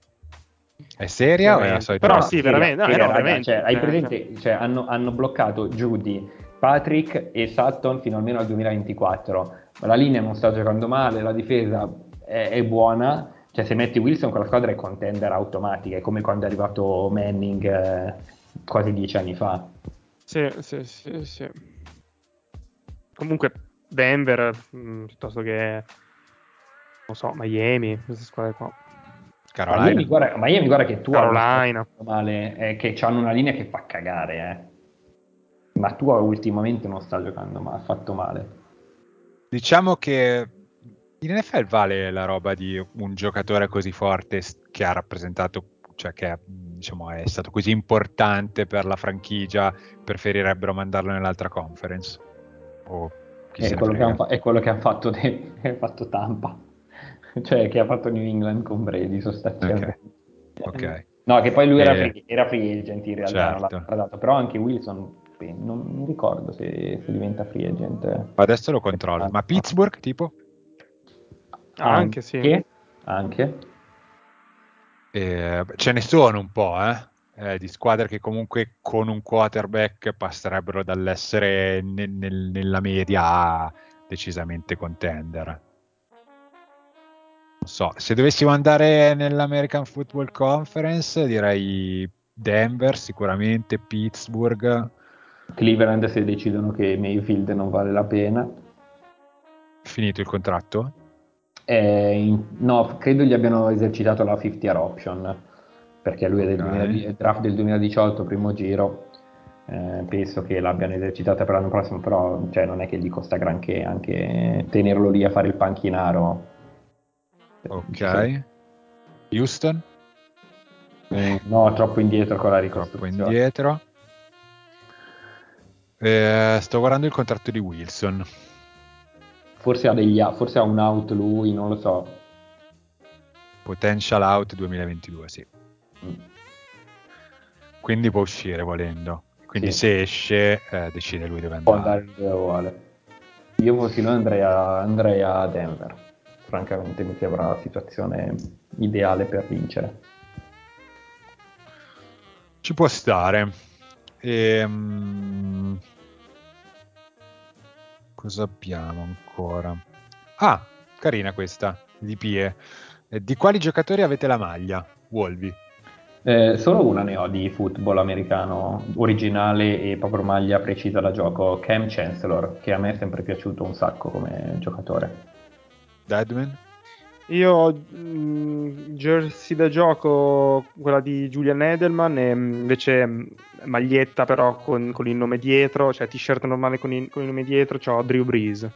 È seria o è la solita? Però sì, veramente. No, seria, veramente. Cioè, hai presente, cioè, hanno, hanno bloccato Judy, Patrick e Sutton fino almeno al 2024 la linea non sta giocando male, la difesa è, è buona, cioè se metti Wilson con la squadra è contender automatica, è come quando è arrivato Manning eh, quasi dieci anni fa. Sì, sì, sì, sì. Comunque Denver, mh, mm, piuttosto che, non so, Miami, queste squadre qua. Carolina. Miami guarda, Miami, guarda che tu Carolina. male, eh, che hanno una linea che fa cagare, eh. Ma tu ultimamente non sta giocando ma ha fatto male. Diciamo che in NFL vale la roba di un giocatore così forte che ha rappresentato, cioè che diciamo, è stato così importante per la franchigia, preferirebbero mandarlo nell'altra conference. O è, quello fa- è, quello che ha fatto, de- fatto Tampa, cioè che ha fatto New England con Brady sostanzialmente. Okay. ok. No, che poi lui era, eh, free, era free agent in realtà, certo. però anche Wilson non mi ricordo se, se diventa free agent. Adesso lo controllo. Ma Pittsburgh, tipo? Ah, anche, sì. Anche. Eh, ce ne sono un po', eh? Eh, di squadre che comunque con un quarterback passerebbero dall'essere nel, nel, nella media a decisamente contender. Non so, se dovessimo andare nell'American Football Conference direi Denver sicuramente, Pittsburgh, Cleveland se decidono che Mayfield non vale la pena. Finito il contratto? Eh, in, no, credo gli abbiano esercitato la 50 option perché lui è del okay. 2000, draft del 2018, primo giro. Eh, penso che l'abbiano esercitata per l'anno prossimo, però cioè, non è che gli costa granché anche tenerlo lì a fare il panchinaro. Ok. Houston? No, troppo indietro con la ricostruzione. Troppo indietro. Eh, sto guardando il contratto di Wilson. Forse ha, degli, forse ha un out lui, non lo so. Potential out 2022, sì. Mm. Quindi può uscire volendo. Quindi sì. se esce, eh, decide lui dove andare. Può andare dove vuole. Io fossi lui andrei a, andrei a Denver. Francamente mi sembra la situazione ideale per vincere. Ci può stare. Ehm, cosa abbiamo ancora? Ah, carina questa, di Pie. Eh, di quali giocatori avete la maglia, Wolvi? Eh, solo una ne ho di football americano originale e proprio maglia precisa da gioco, Cam Chancellor, che a me è sempre piaciuto un sacco come giocatore. Deadman? Io ho mm, jersey da gioco, quella di Julian Edelman, e mm, invece mm, maglietta però con, con, il nome dietro, cioè t-shirt normale con il, con il nome dietro, ho Drew Brees.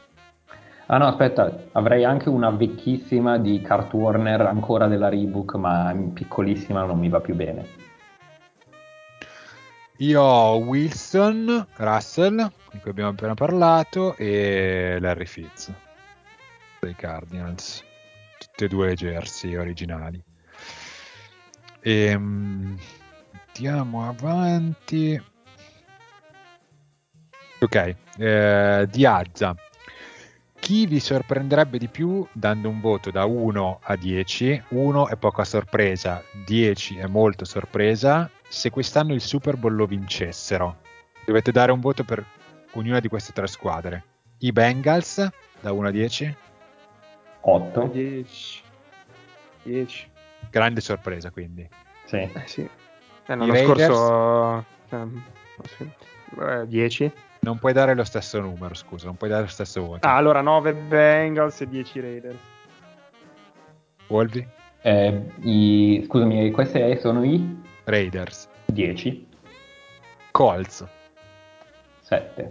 Ah no, aspetta, avrei anche una vecchissima di Kurt Warner, ancora della Reebok, ma piccolissima, non mi va più bene. Io ho Wilson, Russell, di cui abbiamo appena parlato, e Larry Fitz, dei Cardinals tutte e due le jersey originali. E, ehm, andiamo avanti. Ok, eh, Diazza. Chi vi sorprenderebbe di più dando un voto da 1 a 10? 1 è poca sorpresa, 10 è molto sorpresa se quest'anno il Super Bowl lo vincessero. Dovete dare un voto per ognuna di queste tre squadre. I Bengals da 1 a 10? 8. 10. 10. Grande sorpresa quindi. Sì. Eh sì. Eh, l'anno Raiders? scorso... ehm, sì. Eh, 10. Non puoi dare lo stesso numero, scusa, non puoi dare lo stesso voto. Ah, allora 9 Bengals e 10 Raiders. Wolvi? Eh, i- scusami, questi sono i Raiders. 10. Colts. 7.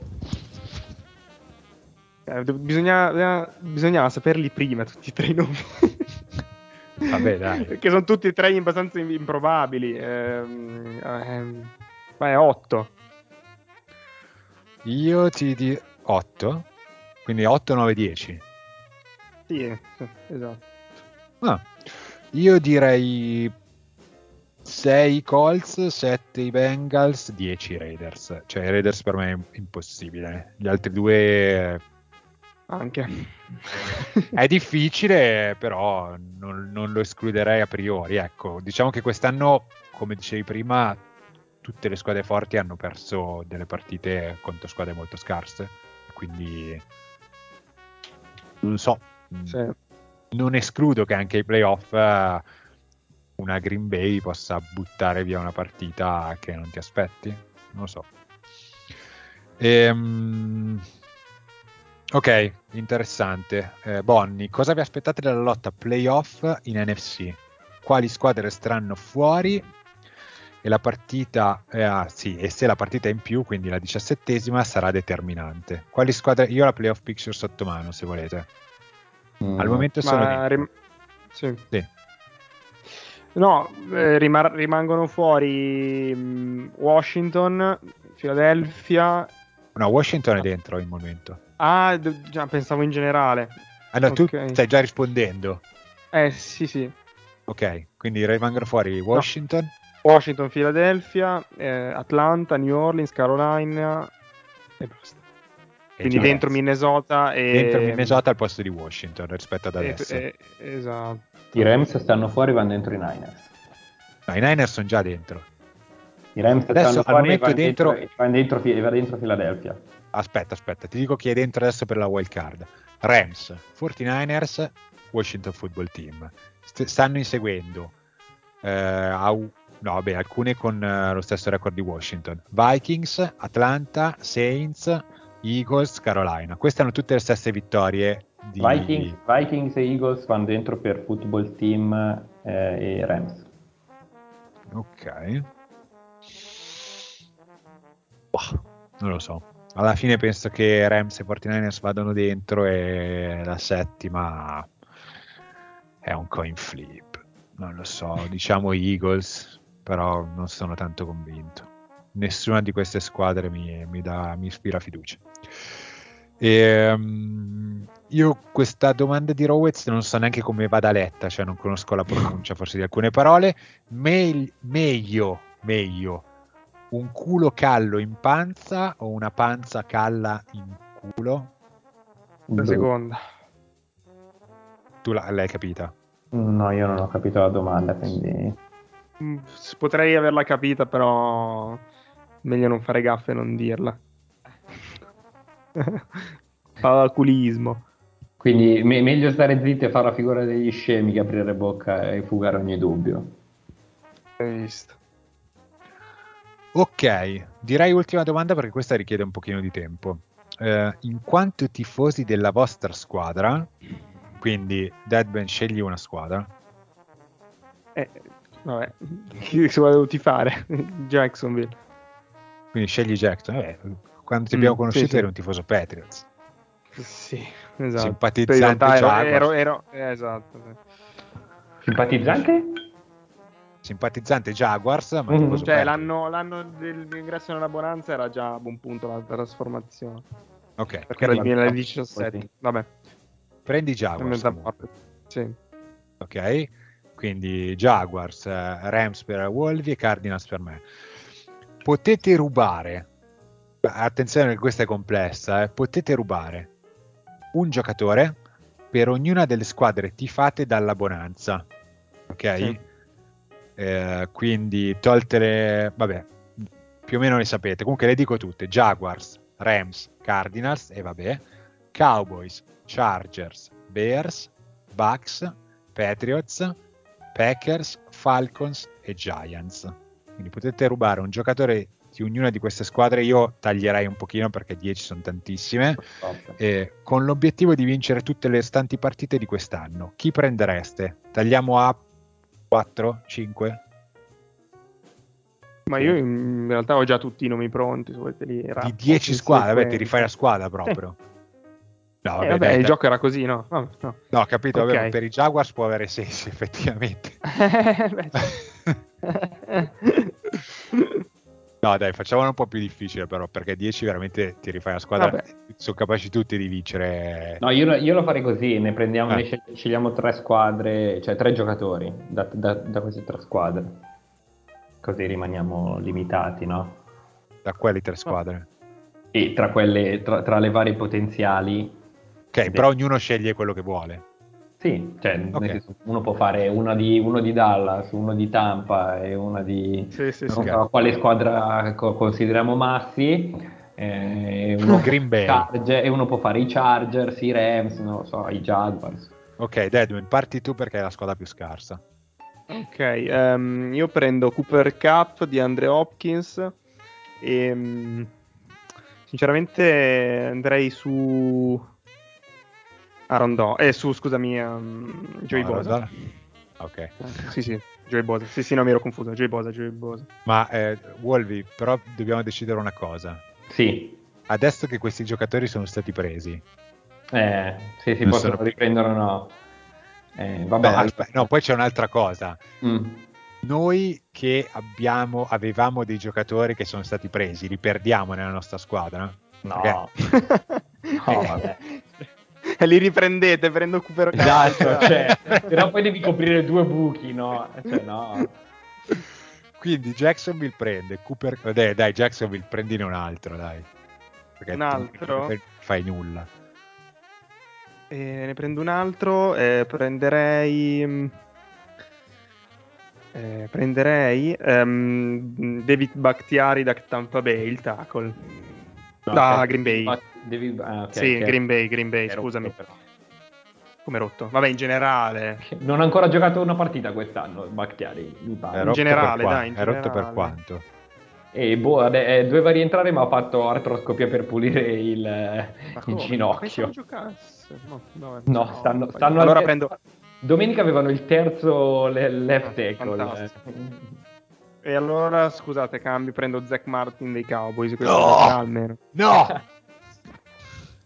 Eh, bisogna- bisogna- bisognava saperli prima tutti e tre i nomi. Vabbè, dai. Perché sono tutti e tre abbastanza im- improbabili. Ehm, ma è 8. Io ti di 8. Quindi 8, 9, 10. Sì, eh, esatto. Ah, io direi 6 Colts, 7 i Bengals, 10 i Raiders. Cioè, i Raiders per me è impossibile. Gli altri due Anche. è difficile, però non, non lo escluderei a priori. Ecco, diciamo che quest'anno, come dicevi prima, tutte le squadre forti hanno perso delle partite contro squadre molto scarse. Quindi non so. Sì. non escludo che anche ai playoff eh, una Green Bay possa buttare via una partita che non ti aspetti. Non lo so. Ehm, ok, interessante. Eh, Bonnie, cosa vi aspettate dalla lotta playoff in NFC? Quali squadre resteranno fuori? E la partita, eh, ah, sì, e se la partita è in più, quindi la diciassettesima, sarà determinante. Quali squadre? Io ho la playoff picture sotto mano, se volete. Mm. Al momento sono rim- sì. Sì. No, eh, rimar- rimangono fuori mh, Washington, Philadelphia. No, Washington è dentro il momento. Ah, d- già pensavo in generale. Ah, no, tu Ok. stai già rispondendo. Eh sì, sì. Ok, quindi rimangono fuori Washington. Washington, Philadelphia, eh, Atlanta, New Orleans, Carolina e basta. e Quindi dentro adesso. Minnesota e Dentro Minnesota al posto di Washington rispetto ad e- adesso. e- esatto. I Rams stanno fuori, vanno dentro i Niners. No, i Niners sono già dentro. I Rams Adesso, stanno fuori e vanno dentro- dentro, e va dentro, e va dentro Philadelphia. Aspetta, aspetta, ti dico chi è dentro adesso per la wild card. Rams, 49ers, Washington Football Team. St- stanno inseguendo eh, au- no, vabbè, alcune con eh, lo stesso record di Washington. Vikings, Atlanta, Saints, Eagles, Carolina. Queste hanno tutte le stesse vittorie di Vikings, Vikings e Eagles vanno dentro per football team eh, e Rams. Ok. Boh, non lo so. Alla fine penso che Rams e 49ers vadano dentro e la settima è un coin flip. Non lo so, diciamo Eagles, però non sono tanto convinto. Nessuna di queste squadre mi, mi dà- mi ispira fiducia. Ehm, io questa domanda di Rowetz non so neanche come vada letta, cioè non conosco la pronuncia forse di alcune parole. Meglio, meglio, meglio un culo callo in panza o una panza calla in culo? La seconda. Tu la- l'hai capita? No, io non ho capito la domanda, quindi... Mm, Potrei averla capita, però meglio non fare gaffe e non dirla. Paraculismo. Quindi me- meglio stare zitti e fare la figura degli scemi che aprire bocca e fugare ogni dubbio. Hai visto? Ok, direi ultima domanda perché questa richiede un pochino di tempo. Eh, in quanto tifosi della vostra squadra, quindi Deadman scegli una squadra, Eh, vabbè, chi se volevo tifare? Jacksonville. quindi scegli Jackson. Eh, quando ti Mm, abbiamo sì, conosciuto sì. eri un tifoso Patriots. Sì, esatto. Simpatizzante ero, ero, ero- eh, esatto. sì. Simpatizzante? Simpatizzante Jaguars, ma tifoso Cioè, l'anno, l'anno dell'ingresso nella Bonanza era già a buon punto la trasformazione. Ok, Perché era il quindi 2017. Così. Vabbè, prendi Jaguars. Sì. ok? Quindi Jaguars, eh, Rams per Wolvi e Cardinals per me. Potete rubare, attenzione che questa è complessa, eh, potete rubare un giocatore per ognuna delle squadre tifate dalla Bonanza, ok? Sì. Eh, quindi tolte le... vabbè, più o meno le sapete. Comunque le dico tutte. Jaguars, Rams, Cardinals e vabbè. Cowboys, Chargers, Bears, Bucks, Patriots, Packers, Falcons e Giants. Quindi potete rubare un giocatore di ognuna di queste squadre. Io taglierei un pochino perché 10 sono tantissime. Eh, con l'obiettivo di vincere tutte le restanti partite di quest'anno. Chi prendereste? Tagliamo a 4, 5? Ma io in realtà ho già tutti i nomi pronti. Di 10 squadre, vabbè, ti rifai la squadra proprio. Sì. No, vabbè, eh, vabbè dai, il dai. gioco era così, no? No, no. no capito, okay. vabbè, per i Jaguars può avere senso, effettivamente. no, dai, facciamolo un po' più difficile però, perché 10 veramente ti rifai la squadra, vabbè. sono capaci tutti di vincere. No, io, io lo farei così, ne prendiamo, eh. ne scegliamo tre squadre, cioè tre giocatori da, da, da queste tre squadre. Così rimaniamo limitati, no? Da quelle tre squadre? Sì, tra, quelle, tra, tra le varie potenziali Ok, però ognuno sceglie quello che vuole. Sì, cioè, okay. senso, uno può fare uno di, uno di, Dallas, uno di Tampa e una di... Sì, sì, non sì. so quale squadra consideriamo massi. Eh, uno Green Bay. Charger, e uno può fare i Chargers, i Rams, non lo so, i Jaguars. Ok, Deadman, parti tu perché è la squadra più scarsa. Ok, um, io prendo Cooper Cup di Andre Hopkins e um, sinceramente andrei su Arondò, eh su scusami, um, Joey no, Bosa. Ok. Sì, sì, Joey Bosa. Sì, sì, no, mi ero confuso. Joey Bosa, Joey Bosa. Ma eh, Wolvi, però dobbiamo decidere una cosa. Sì. Adesso che questi giocatori sono stati presi. Eh, sì, si possono sono... riprendere o no. Eh, vabbè, no, aspetta, no, poi c'è un'altra cosa. Mm. Noi che abbiamo, avevamo dei giocatori che sono stati presi, li perdiamo nella nostra squadra? No. Perché... no, vabbè. e li riprendete prendo Cooper Esatto, cioè, però poi devi coprire due buchi, no? Cioè, no. Quindi Jacksonville prende Cooper... Dai, dai, Jacksonville prendine un altro, dai. Perché un altro? fai nulla. E ne prendo un altro, eh, prenderei... Eh, prenderei um, David Bakhtiari da Tampa Bay, il tackle. No, da Green Bay. Devi... Ah, okay, sì, Green Bay, Green Bay, scusami. Rotto, Come rotto? Vabbè, in generale. Non ha ancora giocato una partita quest'anno, mi pare. In generale, dai, in È rotto per quanto? E boh, eh, doveva rientrare ma ha fatto artroscopia per pulire il, il ginocchio. No, no, no, stanno, stanno allora prendo... Domenica avevano il terzo left tackle. Eh. E allora, scusate, cambio, prendo Zach Martin dei Cowboys. No! Almeno. No!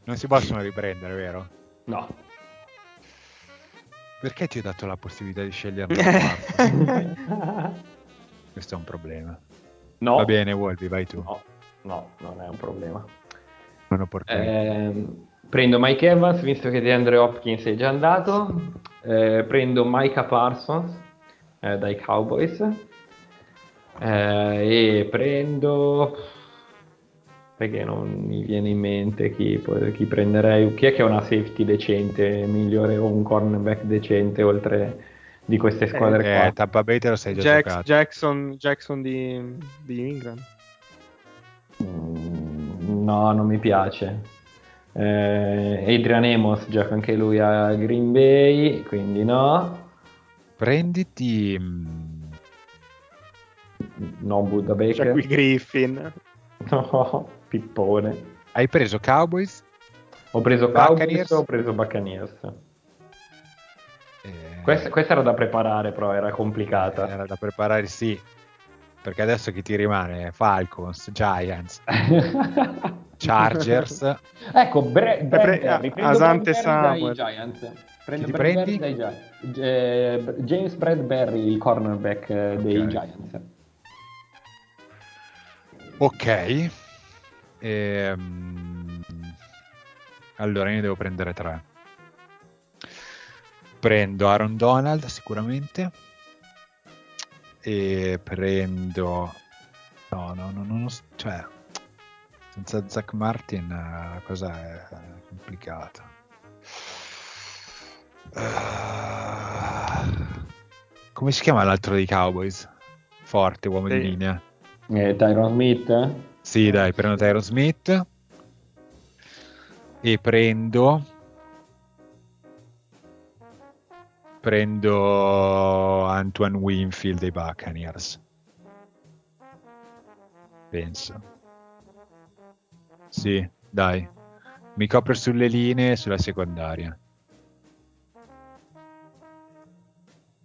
non si possono riprendere, vero? No. Perché ti ho dato la possibilità di scegliere Questo è un problema. No. Va bene, Wolvi, vai tu. No, no, non è un problema. Eh, prendo Mike Evans, visto che DeAndre Hopkins è già andato. Eh, prendo Micah Parsons eh, dai Cowboys. Eh, e prendo perché non mi viene in mente chi, chi, prenderei chi è che ha una safety decente migliore o un cornerback decente oltre di queste squadre eh, qua. Eh, Tampa Bay te lo sei già Jack, giocato. Jackson, Jackson di, di Ingram mm, no non mi piace. Eh, Adrian Amos gioca anche lui a Green Bay quindi no. Prenditi non Buddha Baker. C'è qui Griffin. No, pippone. Hai preso Cowboys? Ho preso Buccaneers. Cowboys ho preso Buccaneers. Eh... Questa, questa, era da preparare, però era complicata. Era da preparare, sì. Perché adesso chi ti rimane? Falcons, Giants, Chargers. ecco, Bre- Bradbury, pre- Asante Samuel. Giants. Prendo ti prendi? Dai Giants. Eh, James Bradbury, il cornerback eh, okay. dei Giants. Ok. Ehm... Allora, io ne devo prendere tre. Prendo Aaron Donald sicuramente. E prendo... No, no, no, no, cioè... Senza Zach Martin la cosa è complicata. Uh... come si chiama l'altro dei Cowboys? Forte, uomo sì. di linea. Eh, Tyron Smith? Sì, dai, prendo Tyron Smith. E prendo... Prendo Antoine Winfield dei Buccaneers. Penso. Sì, dai. Mi copre sulle linee e sulla secondaria.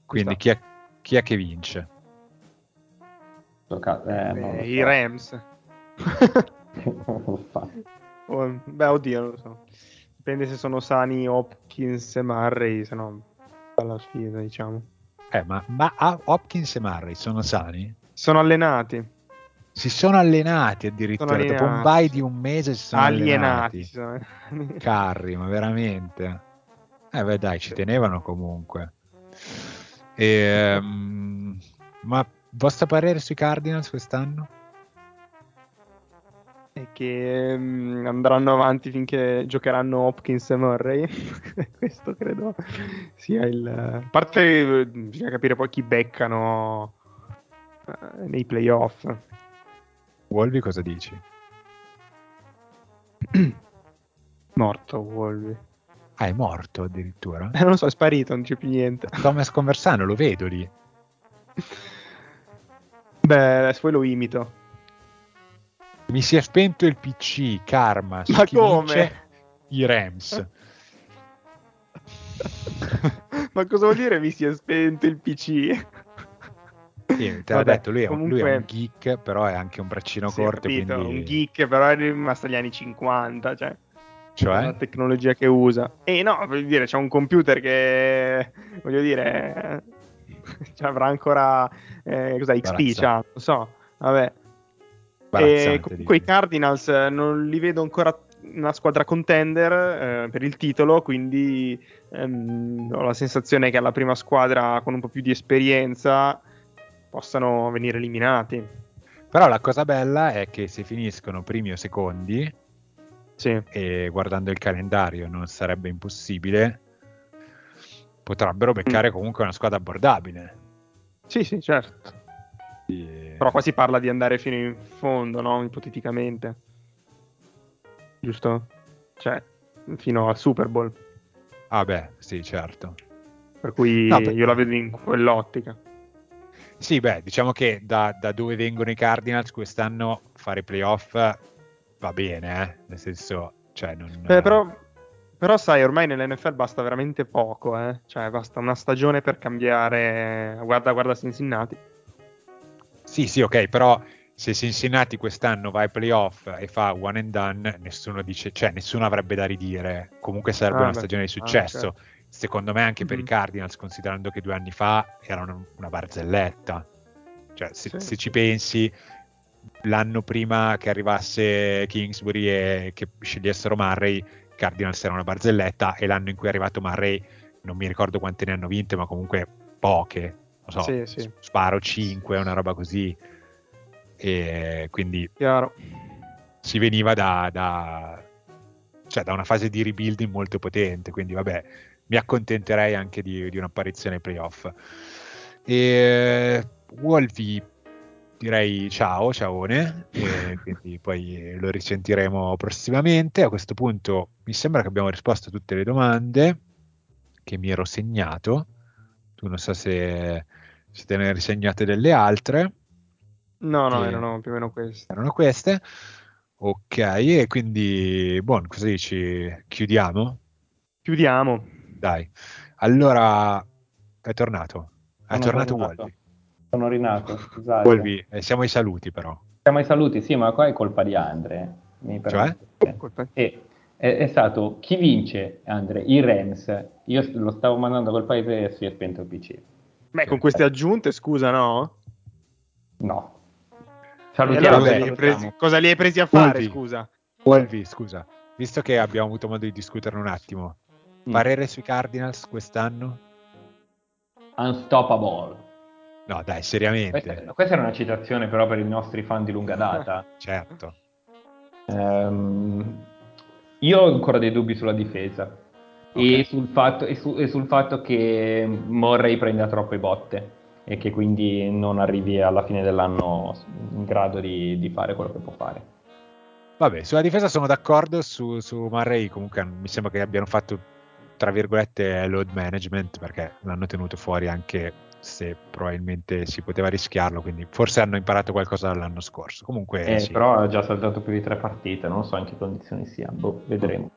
Quindi chi è, chi è, che vince? Tocca, eh, eh, so. I Rams. Oh, beh, oddio, non lo so. Dipende se sono sani Hopkins e Murray, se no alla sfida, diciamo. Eh, ma, ma Hopkins e Murray sono sani? Sono allenati. Si sono allenati addirittura. Sono allenati. Dopo un bye di un mese si sono alienati. allenati. Carri, ma veramente. Eh beh dai, ci tenevano comunque. E, um, ma vostro parere sui Cardinals quest'anno? È che um, andranno avanti finché giocheranno Hopkins e Murray. Questo credo sia il. A parte bisogna capire poi chi beccano uh, nei playoff. Wolvi cosa dici? Morto Wolvi. Ah, è morto addirittura? Eh, non lo so, è sparito, non c'è più niente. Thomas Conversano, lo vedo lì. Beh, adesso poi lo imito. Mi si è spento il PC, karma. Ma come? I Rams. Ma cosa vuol dire mi si è spento il PC? Sì, te l'ha detto, lui è, comunque... lui è, un geek, però è anche un braccino sì, corto. Quindi... Un geek, però è rimasto agli anni 50, cioè. Cioè? La tecnologia che usa. E no, voglio dire, c'è un computer che, voglio dire, cioè, avrà ancora, eh, cos'è, XP, cioè, non so, vabbè. E comunque i Cardinals eh, non li vedo ancora una squadra contender eh, per il titolo, quindi ehm, ho la sensazione che alla prima squadra con un po' più di esperienza possano venire eliminati. Però la cosa bella è che se finiscono primi o secondi, sì. e guardando il calendario non sarebbe impossibile, potrebbero beccare mm. comunque una squadra abbordabile. Sì, sì, certo. E... Però qua si parla di andare fino in fondo, no? Ipoteticamente. Giusto? Cioè, fino al Super Bowl. Ah beh, sì, certo. Per cui no, per... io la vedo in quell'ottica. Sì, beh, diciamo che da, da, dove vengono i Cardinals quest'anno fare playoff va bene, eh? nel senso, cioè non... Eh, però, però, sai, ormai nell'NFL basta veramente poco, eh? cioè basta una stagione per cambiare, guarda, guarda Cincinnati. Sì, sì, ok, però se Cincinnati quest'anno va ai playoff e fa one and done, nessuno dice, cioè nessuno avrebbe da ridire, comunque sarebbe ah, una beh. stagione di successo. Ah, okay secondo me anche per mm-hmm. i Cardinals, considerando che due anni fa erano una barzelletta. Cioè, se, sì. se, ci pensi, l'anno prima che arrivasse Kingsbury e che scegliessero Murray, i Cardinals erano una barzelletta, e l'anno in cui è arrivato Murray, non mi ricordo quante ne hanno vinte, ma comunque poche. Non so, sì, sì. sparo 5, una roba così. E quindi Chiaro. si veniva da, da, cioè, da una fase di rebuilding molto potente, quindi vabbè, mi accontenterei anche di, di un'apparizione playoff. E Wolvi direi ciao, ciaone, e quindi poi lo risentiremo prossimamente. A questo punto mi sembra che abbiamo risposto a tutte le domande che mi ero segnato. Tu non so se, se te ne eri segnate delle altre. No, no, erano più o meno queste. Erano queste. Ok, e quindi, buon, cosa dici? Chiudiamo? Chiudiamo. Dai, allora è tornato. È sono tornato Wolvi. Sono rinato, scusate. Wolvi, eh, siamo ai saluti però. Siamo ai saluti, sì, ma qua è colpa di Andre. Mi cioè? E, è, è, stato chi vince, Andre? I Rams. Io lo stavo mandando col paese e si è spento il PC. Beh, con queste aggiunte, scusa, no? No. Salutiamo. Allora, cosa, li presi, cosa, li hai presi a fare, Wolvi. scusa? Wolvi, scusa. Visto che abbiamo avuto modo di discutere un attimo, Mm. Parere sui Cardinals quest'anno? Unstoppable. No, dai, seriamente. Questa, questa era una citazione però per i nostri fan di lunga data. certo. Um, io ho ancora dei dubbi sulla difesa okay. e, sul fatto, e, su, e, sul fatto, che Morray prenda troppe botte. e che quindi non arrivi alla fine dell'anno in grado di, di fare quello che può fare. Vabbè, sulla difesa sono d'accordo, su, su Murray comunque mi sembra che abbiano fatto, tra virgolette, load management perché l'hanno tenuto fuori anche se probabilmente si poteva rischiarlo, quindi forse hanno imparato qualcosa dall'anno scorso. Comunque, eh, sì. Però ha già saltato più di tre partite, non so in che condizioni sia, boh, vedremo.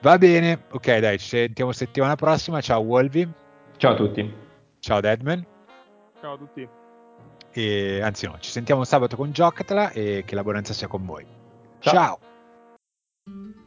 Va bene, ok dai, ci sentiamo settimana prossima, ciao Wolvi. Ciao a tutti. Ciao Deadman. Ciao a tutti. E, anzi no, ci sentiamo sabato con Giocatela e che la buonanza sia con voi. Ciao. Ciao.